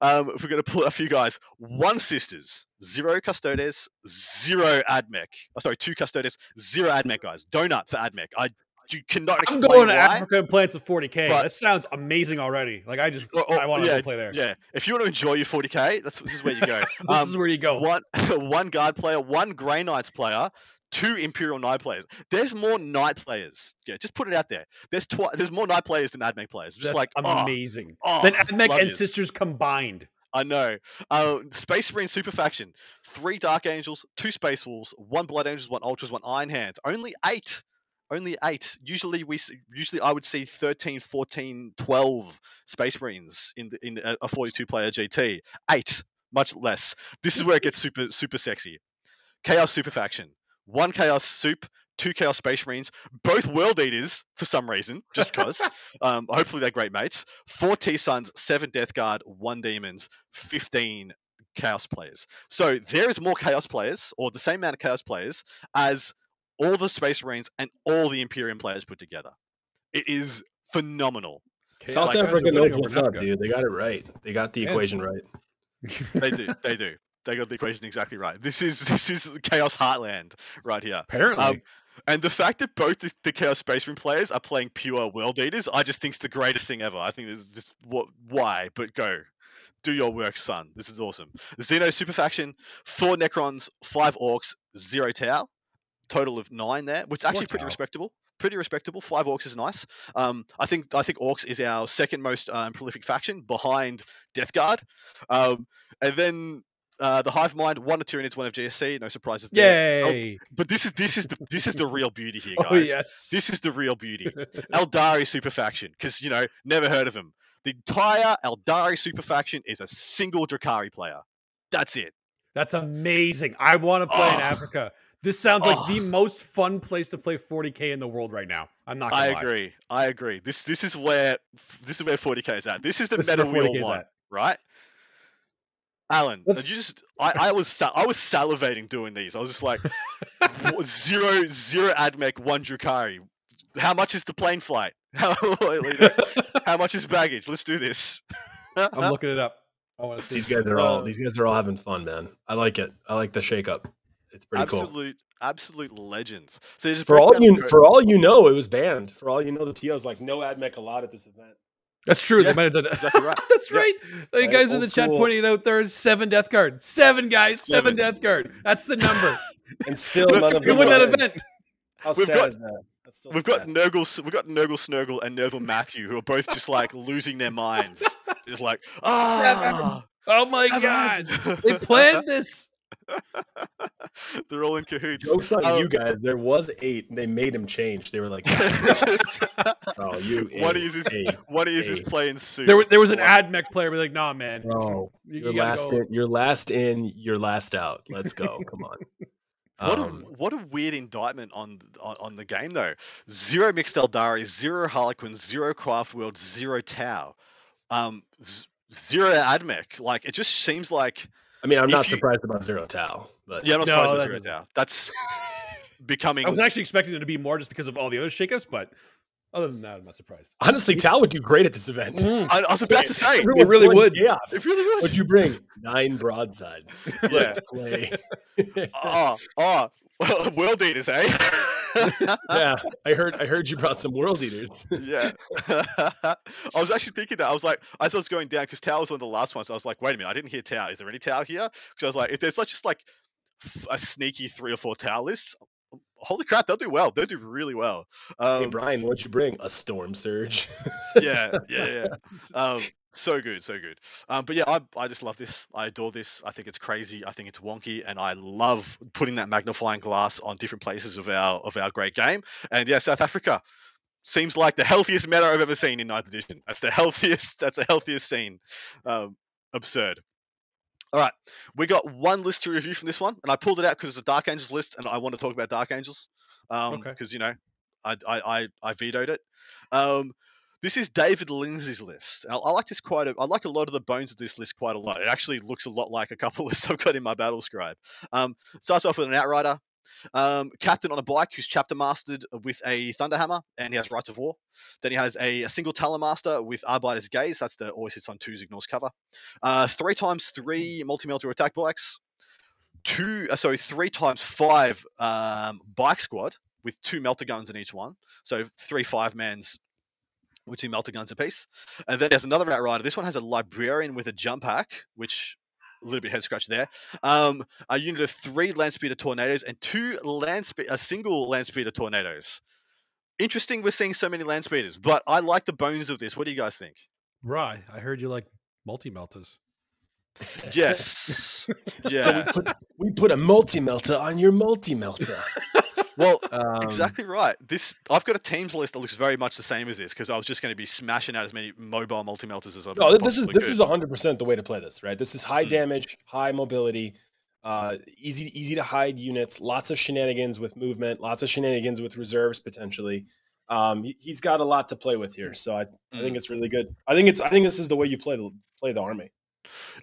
Um, if we're going to pull a few guys, one sisters, zero custodes, zero admech. Oh, sorry, two custodes, zero admech guys. Donut for admech. I you cannot I'm going to why. Africa and plants of 40k. But- that sounds amazing already. Like I just Or- or- I want to yeah, play there. Yeah, if you want to enjoy your 40k, that's this is where you go. this Um, is where you go. one one guard player, one Grey Knights player, two Imperial Knight players. There's more Knight players. Yeah, just put it out there. There's twi- there's more Knight players than Admech players. Just That's like oh, amazing. oh, then Admech and. Sisters combined. I know. Uh, Space Marine Super Faction. Three Dark Angels, two Space Wolves, one Blood Angels, one Ultras, one Iron Hands. Only eight. Only eight. Usually we usually I would see 13, 14, 12 Space Marines in the, in a a 42 player GT. Eight, much less. This is where it gets super super sexy. Chaos Super Faction. One Chaos Soup, two Chaos Space Marines, both World Eaters for some reason, just because. um, hopefully they're great mates. Four T Suns, seven Death Guard, one Demons, 15 Chaos players. So there is more Chaos players, or the same amount of Chaos players, as all the Space Marines and all the Imperium players put together. It is phenomenal. South Chaos guys are Africa knows what's up, dude. They got it right. They got the Yeah. equation right. They do. they do. They got the equation exactly right. This is this is Chaos Heartland right here. Apparently. Um, And the fact that both the, the Chaos Space Marine players are playing pure World Eaters, I just think think's the greatest thing ever. I think this is just what why, but go. Do your work, son. This is awesome. Xeno Super Faction, four Necrons, five Orcs, zero Tau. Total of nine there, which is actually pretty Tau. respectable. Pretty respectable. Five Orcs is nice. Um, I think I think Orcs is our second most um, prolific faction behind Death Guard. Um, and then uh, the Hive Mind, one of Tyranids, one of GSC. No surprises there. Yay. But this is this is the this is the real beauty here, guys. Oh yes. This is the real beauty. Eldari super faction, because you know, never heard of them. The entire Eldari super faction is a single Drukhari player. That's it. That's amazing. I want to play in Oh. Africa. This sounds like the Oh. most fun place to play 40k in the world right now. I'm not. Gonna I lie. agree. I agree. This this is where this is where 40k is at. This is the This is meta where we all want, at. right? Alan, did you just I, I was I was salivating doing these. I was just like w- zero zero admech one Drukhari. How much is the plane flight? How, how much is baggage? Let's do this. I'm looking it up. I want to see These guys are all these guys are all having fun, man. I like it. I like the shake up. It's pretty cool. absolute absolute legends. So just For all you for all you know, it was banned. For all you know, the TO's like no admech allowed at this event. That's true. Yeah, they might have done that. exactly right. That's Yeah. right. The Right, guys in the chat school. pointing out there's seven death guard. Seven guys, seven, Seven. death guard. That's the number. And still none of them win that event. How We've sad got- is that? We've got sad. Nurgle, we've got Nurgle Snurgle and Nerval Matthew, who are both just like losing their minds. It's like, ah, Oh my god. They planned this. They're all in cahoots. Jokes on Um, you guys. There was eight, they made him change. They were like, "Oh, you." One idiot. is his, Hey, one is his playing suit. There, was- there was an ad mech player. Be like, nah, man. bro. You- You're you last go." in. You're last in. You're last out. Let's go. Come on. What Um, a what a weird indictment on on, on the game though. Zero mixed Eldari, zero Harlequins, zero Craft World, zero Tau, um, z- zero Admech. Like it just seems like I mean, I'm if not you- surprised about Zero Tau, but yeah, I'm not No, surprised by that zero Tau. That's becoming. I was actually expecting it to be more just because of all the other shakeups, but other than that, I'm not surprised. honestly, Tau would do great at this event. Mm. I, I was about to say. it really won would. Chaos. It really would. What'd you bring? Nine broadsides. Let's play. oh, oh, world eaters, eh? yeah, I heard. I heard you brought some world eaters. yeah. I was actually thinking that. I was like, as I was going down, because Tau was one of the last ones, I was like, wait a minute, I didn't hear Tau. Is there any Tau here? Because I was like, if there's like just like a sneaky three or four Tau lists, holy crap, they'll do well. They'll do really well. hey Um, Brian, what'd you bring? A storm surge. yeah, yeah, yeah. Um, so good, so good. Um, but yeah, I, I just love this. I adore this. I think it's crazy. I think it's wonky, and I love putting that magnifying glass on different places of our of our great game. And yeah, South Africa seems like the healthiest meta I've ever seen in ninth edition. That's the healthiest. That's the healthiest scene. Um, absurd. All right, we got one list to review from this one, and I pulled it out because it's a Dark Angels list, and I want to talk about Dark Angels. Um, Okay. because you know, I I I, I vetoed it. Um, this is David Lindsay's list. I, I like this quite. A, I like a lot of the bones of this list quite a lot. It actually looks a lot like a couple lists I've got in my battle scribe. Um, starts off with an outrider, um, captain on a bike who's chapter mastered with a thunderhammer and he has Rites of War. Then he has a, a single talon master with arbiter's gaze. That's the always hits on twos, ignores cover. Uh, three times three multi melter attack bikes. Two, uh, sorry, three times five um, bike squad with two melter guns in each one. So three five mans with two melter guns apiece. And then there's another outrider. This one has a librarian with a jump pack, which a little bit head scratch there. Um, a unit of three land speeder tornadoes and two land spe- a single land speeder tornadoes. Interesting, we're seeing so many land speeders, but I like the bones of this. What do you guys think? Right. I heard you like multi melters. Yes. yeah. So we put we put a multi melter on your multi melter. well, Um, exactly right. This I've got a teams list that looks very much the same as this because I was just going to be smashing out as many mobile multi melters as I No, this is this could. is hundred percent the way to play this, right? This is high Mm. damage, high mobility, uh, easy easy to hide units, lots of shenanigans with movement, lots of shenanigans with reserves potentially. Um, he, he's got a lot to play with here, so I, I think Mm. it's really good. I think it's I think this is the way you play the play the army.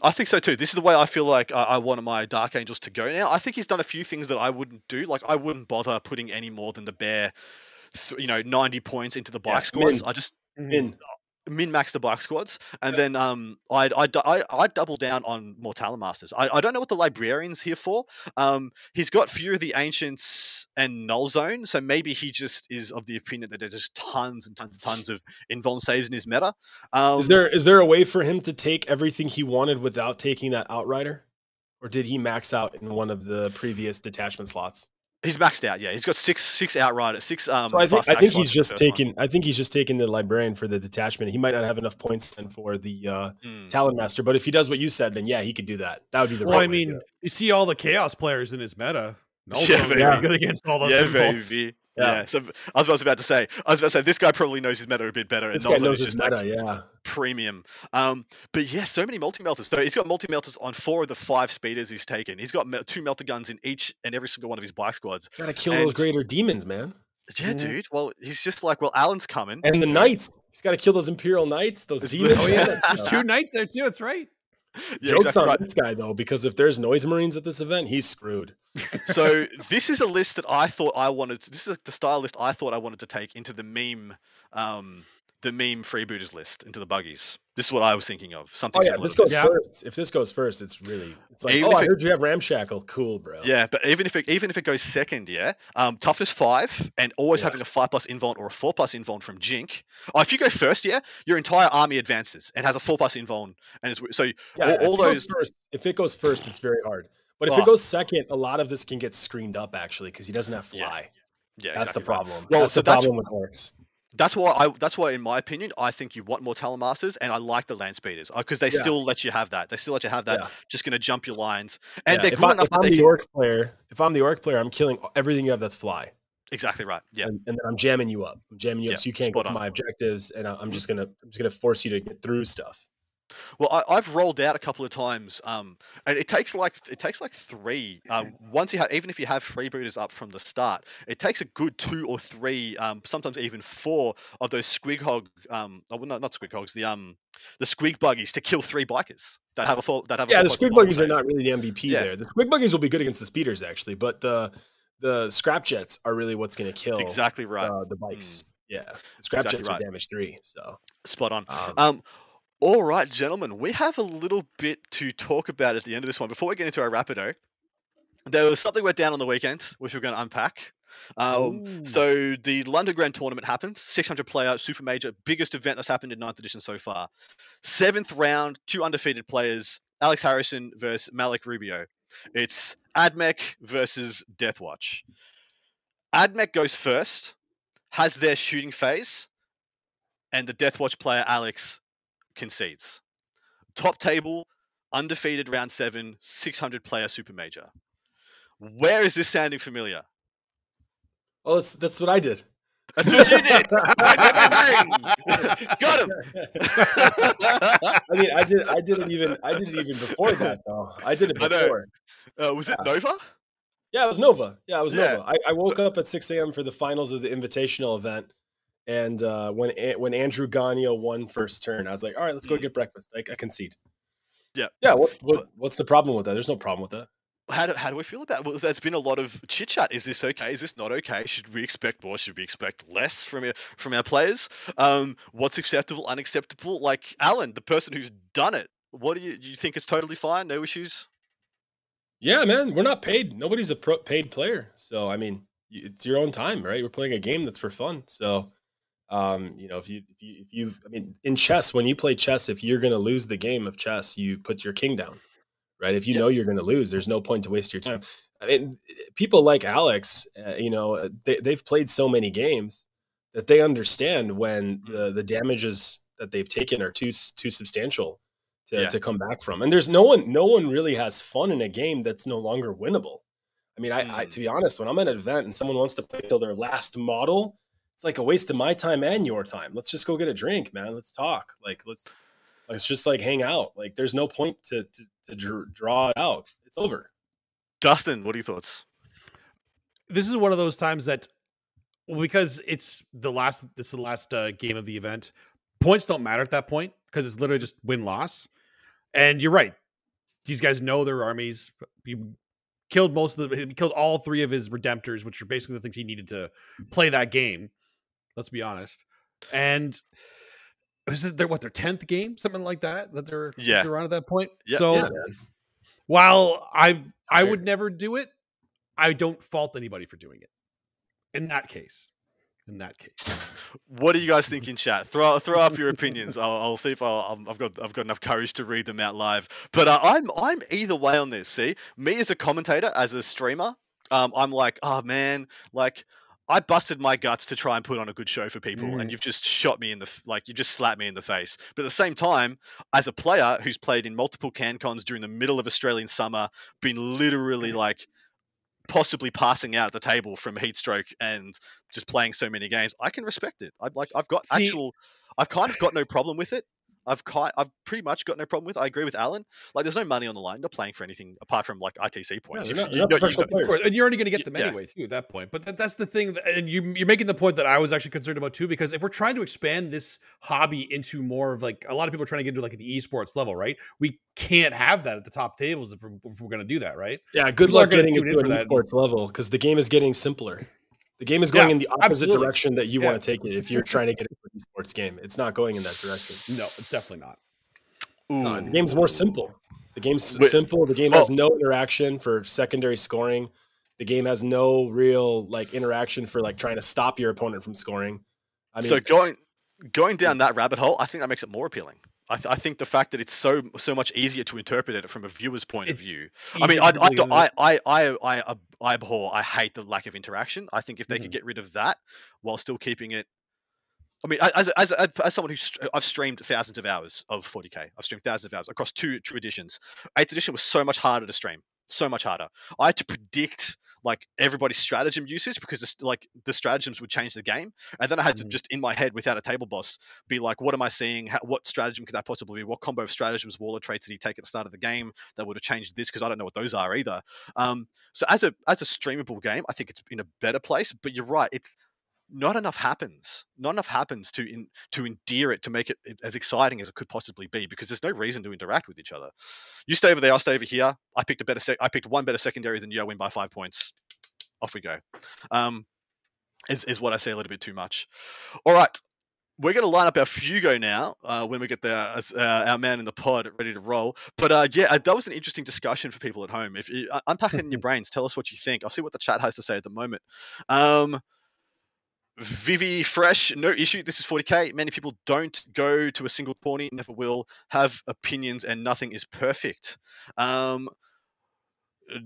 I think so too. This is the way I feel like uh, I, I wanted my Dark Angels to go now. I think he's done a few things that I wouldn't do. Like I wouldn't bother putting any more than the bare, th- you know, ninety points into the bike Yeah, min. I just In min max the bike squads, and Yeah. then um, I'd I'd, I, I'd double down on more Talon Masters. I, I don't know what the librarian's here for. Um, he's got Fury of the Ancients and null zone, so maybe he just is of the opinion that there's just tons and tons and tons of invuln saves in his meta. Um, is there is there a way for him to take everything he wanted without taking that outrider, or did he max out in one of the previous detachment slots? He's maxed out. Yeah, he's got six six outrider, six um. So I think I think he's just first one. taking I think he's just taking the librarian for the detachment. He might not have enough points then for the uh, Mm. Talon Master, but if he does what you said, then yeah, he could do that. That would be the Well, right I way to mean, it. you see all the chaos players in his meta. No, Yeah, yeah, baby. good against all those Yeah, invulns. baby. Yeah. Yeah. So I was about to say, I was about to say, this guy probably knows his meta a bit better. this and guy knows his just, like, meta. Yeah, premium. Um, but yeah, so many multi melters. So he's got multi melters on four of the five speeders he's taken. He's got two melter guns in each and every single one of his bike squads. Gotta kill and, those greater demons, man. Yeah, mm-hmm. dude. Well, he's just like, well, Alan's coming, and the knights. He's got to kill those imperial knights, those demons. oh yeah, there's two knights there too. That's right. Yeah, Jokes exactly on right. this guy though, because if there's noise marines at this event, he's screwed. so this is a list that I thought I wanted. To, this is the style list I thought I wanted to take into the meme um, the meme freebooters list into the buggies. This is what I was thinking of. Something. Oh yeah, this goes first. If this goes first, it's really it's like even oh, I it, heard you have ramshackle. Cool, bro. Yeah, but even if it even if it goes second, yeah, um, toughness five and always yeah. having a five plus invuln or a four plus invuln from Jink. Oh, if you go first, yeah, your entire army advances and has a four plus invuln, and it's so yeah, all, all those. First, if it goes first, it's very hard. But if oh. it goes second, a lot of this can get screened up actually because he doesn't have fly. Yeah. Yeah, that's exactly the problem. Right. Well, that's so the problem with orcs that's why I that's why in my opinion I think you want more Talon Masters and I like the land speeders because uh, they yeah. still let you have that. They still let you have that. Yeah. Just gonna jump your lines and yeah. they're if good I, enough. If I'm the can... orc player, if I'm the orc player, I'm killing everything you have that's fly. Exactly right. Yeah, and, and then I'm jamming you up. I'm jamming you up so you can't get to my objectives, and I'm just gonna I'm just gonna force you to get through stuff. Well, I, have rolled out a couple of times, um, and it takes like it takes like three. Um, once you have, even if you have freebooters up from the start, it takes a good two or three, um, sometimes even four of those squig hog, um, oh, not not squig hogs, the um, the squig buggies to kill three bikers that have a full that have. Yeah, the squig buggies are not really the MVP yeah. there. The squig buggies will be good against the speeders actually, but the the scrap jets are really what's going to kill. Exactly right. Uh, the bikes. Mm. Yeah, scrap exactly jets right. are damage three. So spot on. Um, um all right, gentlemen, we have a little bit to talk about at the end of this one. Before we get into our rapido, there was something went down on the weekend, which we're going to unpack. Um, so the London Grand Tournament happened, 600 player super major, biggest event that's happened in ninth edition so far. Seventh round, two undefeated players, Alex Harrison versus Malik Rubio. It's Admech versus Deathwatch. Admech goes first, has their shooting phase, and the Deathwatch player Alex concedes. Top table, undefeated round seven, 600 player super major. Where is this sounding familiar? Oh, that's that's what I did. That's what you did. Got him. I mean, I did. I didn't even. I did it even before that, though. I did it before. Uh, was it Nova? Yeah, it was Nova. Yeah, it was yeah. Nova. I, I woke up at 6 a.m. for the finals of the invitational event and uh, when when Andrew Gonyo won first turn, I was like, all right, let's go mm. get breakfast. I, I concede. Yeah. Yeah. What, what, what's the problem with that? There's no problem with that. How do, how do we feel about it? Well, there's been a lot of chit chat. Is this okay? Is this not okay? Should we expect more? Should we expect less from our, from our players? Um, what's acceptable, unacceptable? Like Alan, the person who's done it, what do you, do you think it's totally fine? No issues? Yeah, man, we're not paid. Nobody's a pro- paid player. So, I mean, it's your own time, right? We're playing a game that's for fun. So, um, you know, if you if you if you I mean in chess, when you play chess, if you're gonna lose the game of chess, you put your king down. Right. If you yeah. know you're gonna lose, there's no point to waste your time. I mean, people like Alex, uh, you know, uh, they, they've played so many games that they understand when mm. the the damages that they've taken are too too substantial to, yeah. to come back from. And there's no one no one really has fun in a game that's no longer winnable. I mean, I, I to mm. be honest, when I'm at an event and someone wants to play till their last model, it's like a waste of my time and your time. Let's just go get a drink, man. Let's talk. Like let's let's just like hang out. Like there's no point to to, to draw it out. It's over. Dustin, what are your thoughts? This is one of those times that because it's the last this is the last uh, game of the event. Points don't matter at that point because it's literally just win loss. And you're right. These guys know their armies. He killed most of the he killed all three of his redemptors, which are basically the things he needed to play that game. Let's be honest. And this is their what their tenth game, something like that, that they're yeah they're on at that point. Yeah, so yeah. while I I would never do it, I don't fault anybody for doing it. In that case, in that case. What do you guys think in chat? Throw throw up your opinions. I'll, I'll see if i have got I've got enough courage to read them out live. But uh, I'm I'm either way on this. See, me as a commentator, as a streamer, um, I'm like, oh man, like I busted my guts to try and put on a good show for people, mm. and you've just shot me in the like you just slapped me in the face. But at the same time, as a player who's played in multiple CanCons during the middle of Australian summer, been literally like possibly passing out at the table from heat stroke and just playing so many games, I can respect it. I like I've got See, actual, I've kind of got no problem with it. I've quite, I've pretty much got no problem with. I agree with Alan. Like, there's no money on the line. You're not playing for anything apart from like ITC points. they're not- you- they're not you- you- professional Of players. and you're only going to get them Yeah. anyway too at that point. But that, that's the thing, that, and you, you're making the point that I was actually concerned about too, because if we're trying to expand this hobby into more of like a lot of people are trying to get into like the esports level, right? We can't have that at the top tables if we're, if we're going to do that, right? Yeah, good People luck getting into an esports level because the game is getting simpler. The game is going Yeah, in the opposite absolutely. direction that you Yeah. want to take it. If you're trying to get into an esports game, it's not going in that direction. No, it's definitely not. No, the game's more simple. The game's Wait, simple. The game oh. has no interaction for secondary scoring. The game has no real like interaction for like trying to stop your opponent from scoring. I mean, so going going down that rabbit hole, I think that makes it more appealing. I, th- I think the fact that it's so so much easier to interpret it from a viewer's point of view. I mean, I, I, I, I, I, I, I abhor, I hate the lack of interaction. I think if they Mhm. could get rid of that while still keeping it. I mean, as, as, as, as someone who's I've streamed thousands of hours of 40k. I've streamed thousands of hours across two two editions. Eighth edition was so much harder to stream, so much harder. I had to predict like everybody's stratagem uses because the, like the stratagems would change the game, and then I had to Mhm. just in my head without a table boss be like, what am I seeing? How, what stratagem could that possibly be? What combo of stratagems, warlord traits did he take at the start of the game that would have changed this? Because I don't know what those are either. Um, so as a as a streamable game, I think it's in a better place. But you're right, it's not enough happens. Not enough happens to in, to endear it to make it as exciting as it could possibly be because there's no reason to interact with each other. You stay over there, I'll stay over here. I picked a better sec- I picked one better secondary than you. I win by five points. Off we go. Um, is is what I say a little bit too much. All right. We're going to line up our Fugo now uh, when we get the, uh, our man in the pod ready to roll. But uh, yeah, uh, that was an interesting discussion for people at home. If you uh, unpack it in your brains, tell us what you think. I'll see what the chat has to say at the moment. Um, Vivi Fresh, no issue. This is 40k. Many people don't go to a single tourney, never will, have opinions, and nothing is perfect. Um, uh,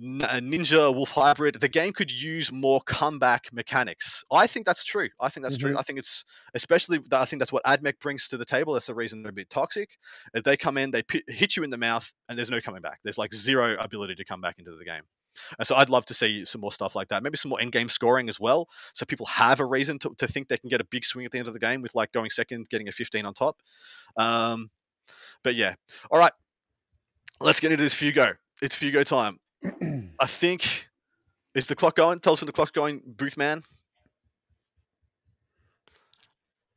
Ninja Wolf Hybrid, the game could use more comeback mechanics. I think that's true. I think that's true. I think it's especially. I think that's what AdMech brings to the table. That's the reason they're a bit toxic. If they come in, they pi hit you in the mouth, and there's no coming back. There's like zero ability to come back into the game. And so I'd love to see some more stuff like that. Maybe some more end game scoring as well, so people have a reason to, to think they can get a big swing at the end of the game with like going second, getting a 15 on top. Um, but yeah, all right, let's get into this Fugo. It's Fugo time. I think is the clock going? Tell us when the clock's going, booth man.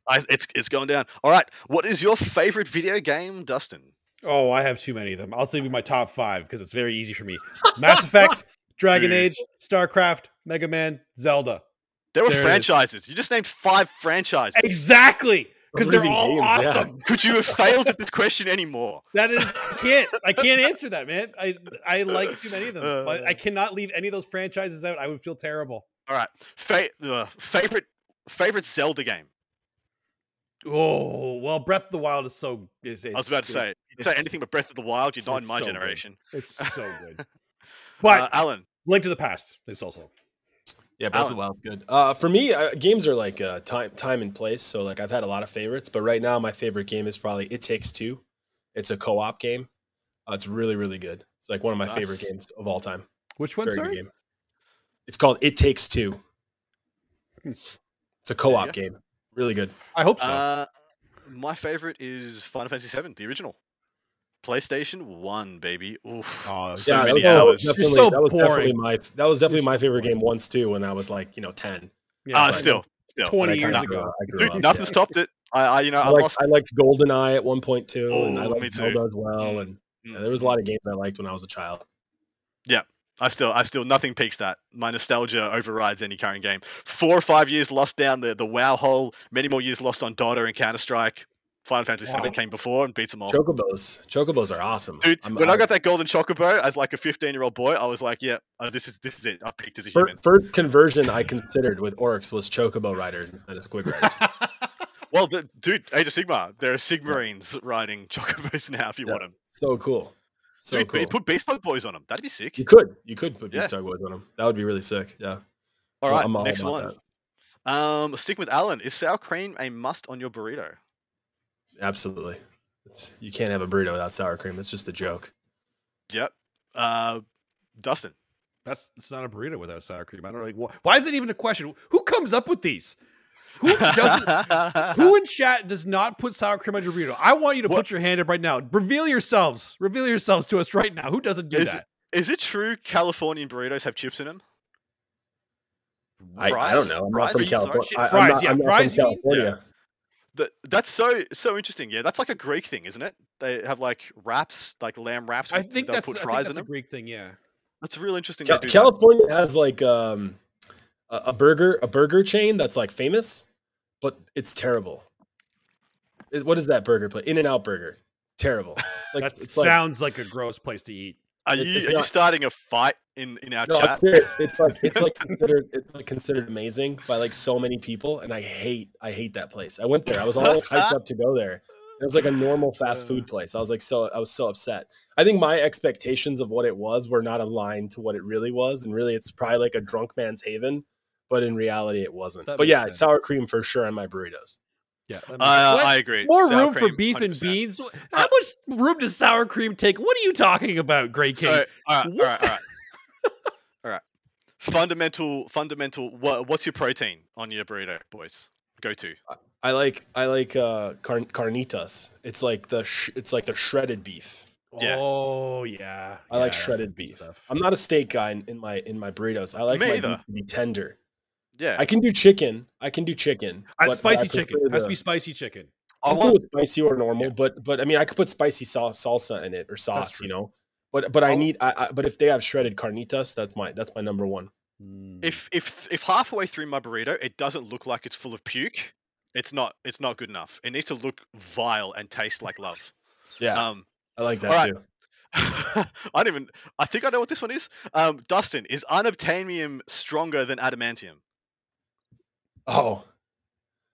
I, it's it's going down. All right. What is your favorite video game, Dustin? Oh, I have too many of them. I'll tell you my top five because it's very easy for me. Mass Effect, Dragon Dude. Age, StarCraft, Mega Man, Zelda. There were There franchises. You just named five franchises. Exactly. Because they're even all named, yeah. awesome. Could you have failed at this question anymore? That is I can't. I can't answer that, man. I I like too many of them. I, Uh. I cannot leave any of those franchises out. I would feel terrible. All right. Fa- uh, favorite favorite Zelda game. Oh well, Breath of the Wild is so. Is, I was about to say, you say anything but Breath of the Wild. You're not in my so good. generation. It's so good. But uh, Alan, Link to the Past is also. Yeah, Breath of the Alan. Wild's good. Uh, for me, uh, games are like uh, time, time and place. So like I've had a lot of favorites, but right now my favorite game is probably It Takes Two. It's a co-op game. Uh, it's really, really good. It's like one of my favorite games of all time. Which one, Very good sorry? game. It's called It Takes Two. It's a co-op go. game. Really good. I hope so. uh, my favorite is Final Fantasy VII, the original. PlayStation One, baby. Oof. oh, so that many was, hours. Definitely, so that was definitely my that was definitely my favorite boring. game once too when I was like you know ten. yeah, uh, still, still. Twenty years kinda ago. grew- grew Dude, up, nothing yeah. stopped it. I, I, you know, I, I liked, lost. I liked GoldenEye at one point too, and I Oh, me liked too. Zelda as well. And yeah, there was a lot of games I liked when I was a child. I still, I still, nothing peaks that. My nostalgia overrides any current game. Four or five years lost down the the WoW hole. Many more years lost on Dota and Counter Strike. Final Fantasy. VII came before and beats them all. Chocobos, Chocobos are awesome, Dude, I'm- when I I- got that golden chocobo as like a 15 year old boy, I was like, yeah, uh, this is this is it. I've peaked as a fir- human. first conversion I considered with Orcs was Chocobo riders instead of Squig riders. Well, the, dude, Age of Sigmar, there are Sigmarines riding chocobos now if you Yeah. want them. so cool, so dude, cool. put Beast Mode boys on them. That'd be sick. you could, you could put Yeah. Beastar Boys on them. That would be really sick. Yeah. All right, Well, right, I'm all next about one. Um, stick with Alan. Is sour cream a must on your burrito? Absolutely. It's, you can't have a burrito without sour cream. It's just a joke. Yep. Uh, Dustin. That's it's not a burrito without sour cream. I don't know. Like, wh- why is it even a question? Who comes up with these? Who doesn't? Who in chat does not put sour cream on your burrito? I want you to What- put your hand up right now. Reveal yourselves. Reveal yourselves to us right now. Who doesn't do Is that? Is it true Californian burritos have chips in them? I, I don't know. I'm not from California. shit, I, I'm fries, not, yeah, I'm not fries, from you mean? California. That's so so interesting. Yeah, that's like a Greek thing, isn't it? They have like wraps, like lamb wraps. I think they'll that's, put I think fries that's in a them. Greek thing. Yeah. That's a real interesting. Cal- they do that. California has like um, a, a burger a burger chain that's like famous, but it's terrible. Is- What is that burger place? In and Out Burger. It's terrible. It's like that it's like sounds like, a gross place to eat. Are you it's are you starting a fight in in our no, chat? serious. it's like it's like considered it's like considered amazing by like so many people, and I hate I hate that place. I went there. I was all hyped up to go there. It was like a normal fast food place. I was like so I was so upset. I think my expectations of what it was were not aligned to what it really was, and really it's probably like a drunk man's haven. But in reality, it wasn't. That but yeah, sense. sour cream for sure on my burritos. Yeah. that makes sense. Uh, I agree. More Sour room for beef and 100%. beans. How much room does sour cream take? What are you talking about, Great King? So, all right, all What right, all right, all right. Fundamental, fundamental. What, what's your protein on your burrito, boys? Go to. I like I like uh car- carnitas. It's like the sh- it's like the shredded beef. Yeah. Oh yeah. I like shredded beef. stuff. I'm not a steak guy in, in my in my burritos. I like Me my either. beef to be tender. Yeah, I can do chicken. I can do chicken. But- but I spicy chicken prefer has to be spicy chicken. I I'm cool want. with spicy or normal, but but I mean I could put spicy sauce salsa in it or sauce, you know. But but I I'll- need I, I but if they have shredded carnitas, that's my that's my number one. Mm. If if if halfway through my burrito it doesn't look like it's full of puke, it's not it's not good enough. It needs to look vile and taste like love. Yeah, Um, I like that alright. too. I don't even. I think I know what this one is. Um, Dustin, is unobtainium stronger than adamantium? Oh,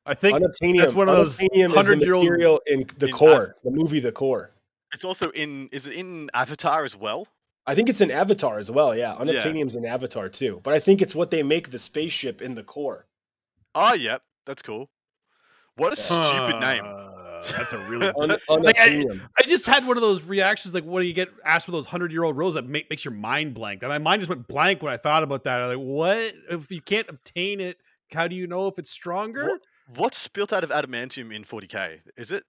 I think unobtainium. that's one of those unobtainium is the 100-year-old material in the in core, the movie, the core. It's also in. Is it in Avatar as well? I think it's in Avatar as well. Yeah, unobtainium's in Avatar too. But I think it's what they make the spaceship in the core. Oh, yep, that's cool. What a stupid name. Uh, That's a really. Un- Like, I- unobtainium. I just had one of those reactions, like when you get asked for those hundred year old rules that make, makes your mind blank. And my mind just went blank when I thought about that. I'm like, what if you can't obtain it? How do you know if it's stronger? What, what's built out of adamantium in 40k? Is it?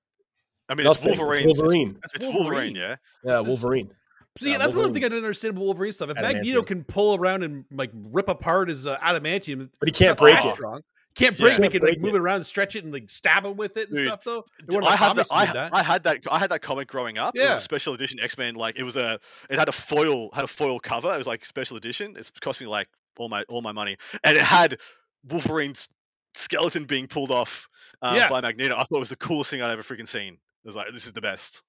I mean, Nothing. it's It's Wolverine. Wolverine. That's It's, Wolverine, Wolverine. yeah. Yeah, Wolverine. See, Yeah, that's one thing I didn't understand about Wolverine stuff. If Magneto can pull around and like rip apart his uh, adamantium, But he can't break it. Strong. Can't Yeah. break, Can't make it like break move it. it around, stretch it, and like stab him with it and Dude, stuff. Though D- one of the I had that. I, that. I had that. I had that comic growing up. It Yeah. was a special edition X Men. Like it was a. It had a foil. Had a foil cover. It was like special edition. It's cost me like all my all my money, and it had Wolverine's skeleton being pulled off um, Yeah. by Magneto. I thought it was the coolest thing I'd ever freaking seen. It was like this is the best.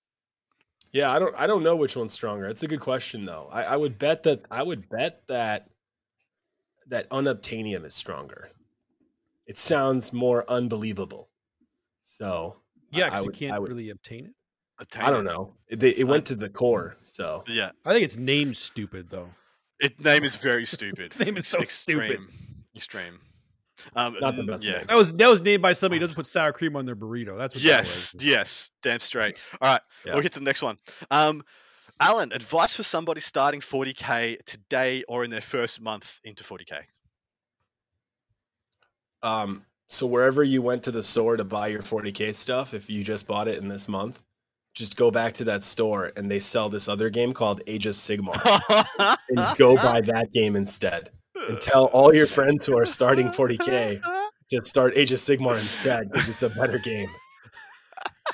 Yeah, I don't I don't know which one's stronger. It's a good question though. I, I would bet that I would bet that that unobtainium is stronger. It sounds more unbelievable. So yeah, I because you can't would- really obtain it. Attain I don't it. know. It, it went to the core. So Yeah, I think its name's stupid though. its name is very stupid. Its name is so stupid. Extreme. Extreme. Um, Not the best yeah. name. That was that was named by somebody who doesn't put sour cream on their burrito. That's what Yes, that was. yes, damn straight. All right, Yeah. we'll get to the next one. Um, Alan, advice for somebody starting 40k today or in their first month into 40k. um so wherever you went to the store to buy your 40k stuff, if you just bought it in this month, just go back to that store and they sell this other game called Age of Sigmar. and go buy that game instead. And tell all your friends who are starting 40k to start Age of Sigmar instead because it's a better game.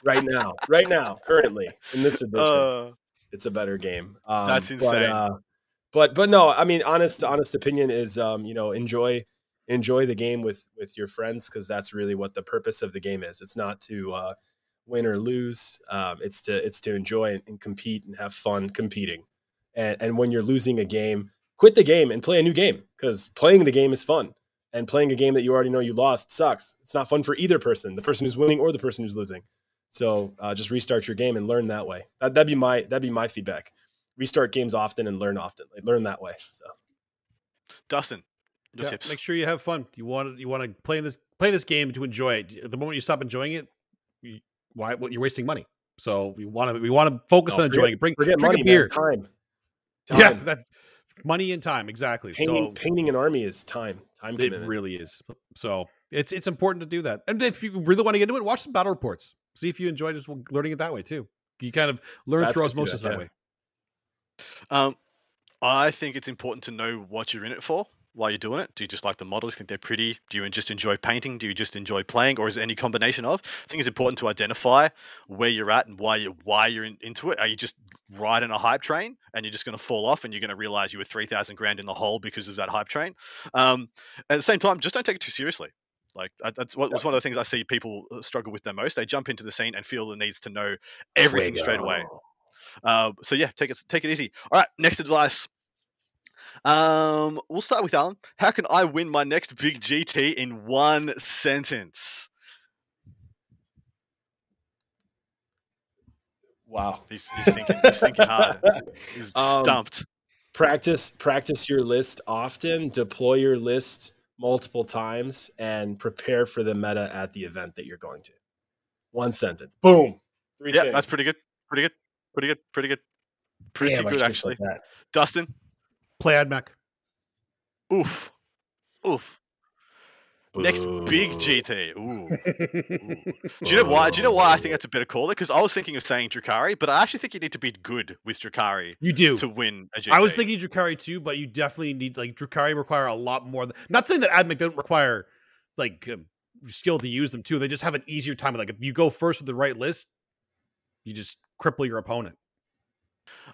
Right now, right now, currently in this edition, Uh, it's a better game. Um, That's But, insane. uh, but but no, I mean, honest honest opinion is, um, you know, enjoy enjoy the game with with your friends because that's really what the purpose of the game is. It's not to uh, win or lose. Um, it's to it's to enjoy and, and compete and have fun competing. And and when you're losing a game, quit the game and play a new game because playing the game is fun. And playing a game that you already know you lost sucks. It's not fun for either person, the person who's winning or the person who's losing. So uh, just restart your game and learn that way. That, that'd be my that'd be my feedback. Restart games often and learn often. Like, learn that way. So Dustin, your Yeah, tips. make sure you have fun. You want to you want to play this play this game to enjoy it. The moment you stop enjoying it, you, why? Well, you're wasting money. So we want to we want to focus No, on enjoying it. Bring forget drink money, a beer. man. Time. Time. Yeah, that's money and time exactly. painting so painting an army is time. Time it commitment. really is. So It's it's important to do that. And if you really want to get into it, watch some battle reports. See if you enjoy just learning it that way too. You kind of learn That's through good to do osmosis that, that yeah. way. Um, I think it's important to know what you're in it for while you're doing it. Do you just like the models? Think they're pretty? Do you just enjoy painting? Do you just enjoy playing, or is it any combination of? I think it's important to identify where you're at and why you why you're in, into it. Are you just riding a hype train and you're just going to fall off and you're going to realize you were three thousand grand in the hole because of that hype train? Um, at the same time, just don't take it too seriously. Like that's what was one of the things I see people uh, struggle with the most. They jump into the scene and feel the needs to know everything straight away. Uh, so yeah, take it take it easy. All right, next advice. Um, we'll start with Alan. How can I win my next big GT in one sentence? Wow. He's, he's thinking. He's thinking hard. He's Um, stumped. practice practice your list often deploy your list multiple times and prepare for the meta at the event that you're going to one sentence boom Three Yeah, things. that's pretty good. Pretty good. Pretty good. Pretty good. Pretty Damn, good actually. Dustin. Play AdMech. Oof. Oof. Next big GT. Ooh. Do you know why? Do you know why I think that's a better call? Because I was thinking of saying Drukhari, but I actually think you need to be good with Drukhari You do. to win a GT. I was thinking Drukhari too, but you definitely need like Drukhari require a lot more. Than, not saying that AdMech don't require like um, skill to use them too. They just have an easier time. Like if you go first with the right list, you just cripple your opponent.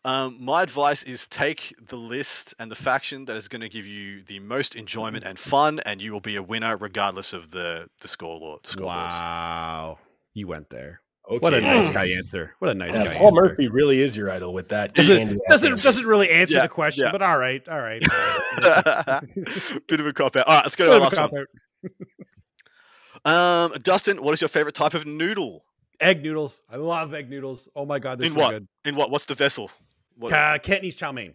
Um, my advice is take the list and the faction that is going to give you the most enjoyment and fun, and you will be a winner regardless of the the score law. The score laws. Wow, you went there. okay. What a nice guy answer. What a nice Yeah, guy. Paul answer. Murphy really is your idol with that. doesn't doesn't doesn't really answer Yeah, the question, yeah. but all right, all right. Bit of a cop out. All right, let's go to Bit our of last one. cop-out. Um, Dustin, what is your favorite type of noodle? Egg noodles. I love egg noodles. Oh my god, they're In so what? good. In what? What's the vessel? What, Ca- Cantonese chow mein.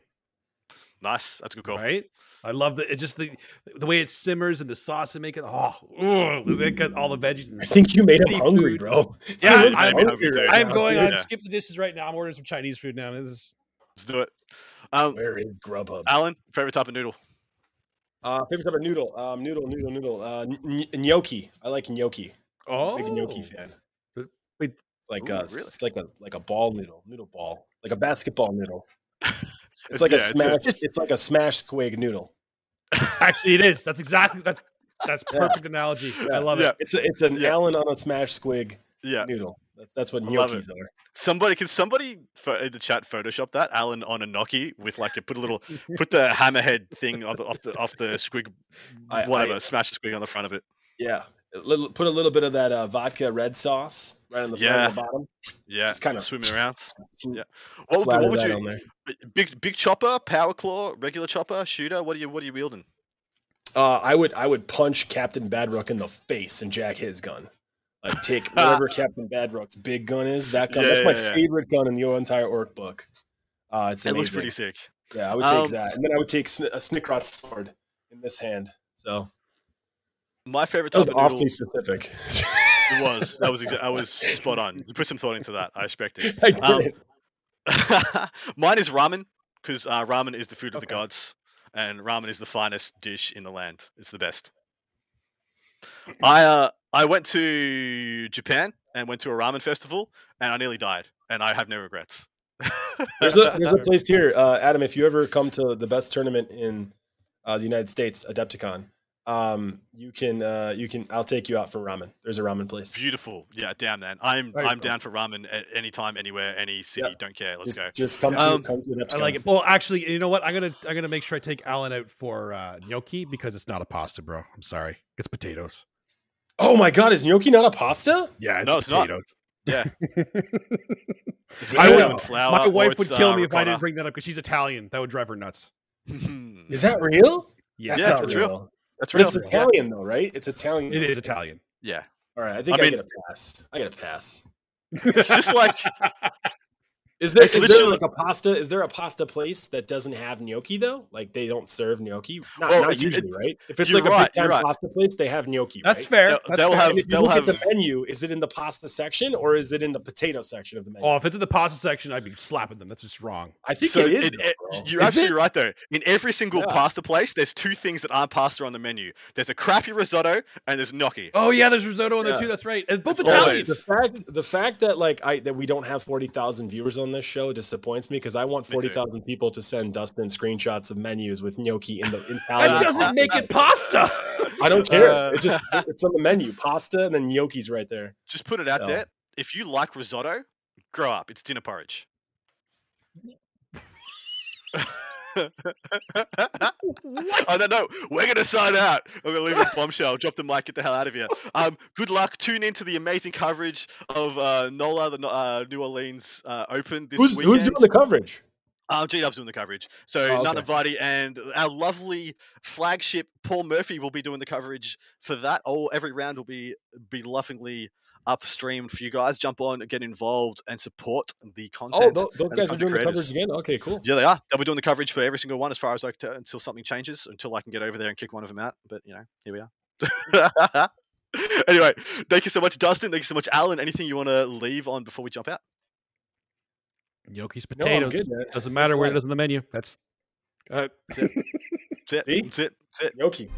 nice. That's a good call. Right? I love the it's just the the way it simmers and the sauce they make it. Oh, ugh, they got all the veggies. And I think you made him Seafood. hungry, bro. Yeah, You look I'm- hungry hungry, right. I'm going dude. on skip the dishes right now. I'm ordering some Chinese food now. This is Let's do it. Um, Where is Grubhub? Alan, favorite type of noodle? Uh, favorite type of noodle? Um, noodle, noodle, noodle. Uh, n- n- gnocchi. I like gnocchi. oh, Big gnocchi fan. Wait. It's like Ooh, a, really? it's like a like a ball noodle, noodle ball, like a basketball noodle. It's like Yeah, a smash. just- It's, like a smash squig noodle. Actually, it is. That's exactly that's that's Yeah. perfect analogy. I love Yeah. it. It's a, it's an Yeah. Alan on a smash squig Yeah. noodle. That's that's what gnocchis are. Somebody can somebody in the chat Photoshop that Alan on a gnocchi with like a put a little put the hammerhead thing off the off the off the squig I- I- whatever smash the squig on the front of it. Yeah. Little, put a little bit of that uh, vodka red sauce right on the, right on the bottom. Yeah, Just kinda- swimming around. Yeah. What would, what would you big big chopper, power claw, regular chopper, shooter? What are you what are you wielding? Uh, I would I would punch Captain Badrook in the face and jack his gun. Like take whatever Captain Badrook's big gun is. That gun. Yeah, that's my yeah, yeah. favorite gun in the entire Ork book. Uh, it's It looks pretty sick. Yeah, I would take Um, that, and then I would take a Snikrot sword in this hand. So My favorite that was of noodle awfully specific. it was that was exa- I was spot on. You put some thought into that. I respect it. I did Um, it. Mine is ramen because uh, ramen is the food of the gods, and ramen is the finest dish in the land. It's the best. I uh, I went to Japan and went to a ramen festival, and I nearly died, and I have no regrets. There's a there's a place here, uh, Adam. If you ever come to the best tournament in uh, the United States, Adepticon, um, you can uh, you can I'll take you out for ramen. There's a ramen place. Beautiful, yeah, damn man. I'm Very I'm cool. down for ramen at any time, anywhere, any city. Don't care. Let's Just, go. just come to Um, come to Adepticon. I like it. Well, actually, you know what? I'm gonna I'm gonna make sure I take Alan out for uh, gnocchi because it's not a pasta, bro. I'm sorry, it's potatoes. Oh my God, is gnocchi not a pasta? Yeah, it's No, it's not. potatoes. Yeah. I would- flour, My wife would kill uh, me if I didn't bring that up because she's Italian. That would drive her nuts. Is that real? Yes, Yeah, that's not it's real. real. That's But real. it's Yeah. Italian though, right? It's Italian. it is Italian. Yeah. All right, I think I I, mean- get a pass. I get a pass. It's just like Is there It's is there like a pasta? Is there a pasta place that doesn't have gnocchi though? Like they don't serve gnocchi? Not, Well, not it's- usually, right? If it's you're like a right, big time you're right. pasta place, they have gnocchi. That's right? fair. They'll- That's they'll fair. have- And if you they'll look at the menu, is it in the pasta section or is it in the potato section of the menu? Oh, if it's in the pasta section, I'd be slapping them. That's just wrong. I think So it is. it- though, it- you're Is absolutely it? right though. In every single Yeah. pasta place, there's two things that aren't pasta on the menu. There's a crappy risotto and there's gnocchi. Oh yeah, there's risotto in there too. That's right. And both It's Italian. always- The fact, the fact that like I that we don't have forty thousand viewers on this show disappoints me because I want Me too. forty thousand people to send Dustin screenshots of menus with gnocchi in the in That Italian. doesn't make it pasta. I don't care. Uh, it just it's on the menu, pasta, and then gnocchi's right there. Just put it out No. there. If you like risotto, grow up. It's dinner porridge. I don't know. We're gonna sign out. I'm gonna leave a bombshell. Drop the mic. Get the hell out of here. Um, good luck. Tune into the amazing coverage of uh, NOLA, the uh, New Orleans uh, Open this Who's weekend. who's doing the coverage? Um, G Dub's doing the coverage. So Oh, Nana okay. Vardy and our lovely flagship Paul Murphy will be doing the coverage for that. All every round will be be lovingly upstreamed for you guys. Jump on, get involved, and support the Oh, content. tho- those and guys are content doing the coverage again. Okay, cool. Yeah, they are. They'll be doing the coverage for every single one as far as like to, until something changes, until I can get over there and kick one of them out. But you know, here we are. anyway, thank you so much, Dustin. Thank you so much, Alan. Anything you want to leave on before we jump out? Gnocchi's No, I'm potatoes. good. Doesn't matter a where lot. it is on the menu. That's. Uh, That's it. See? That's it. That's it. Gnocchi.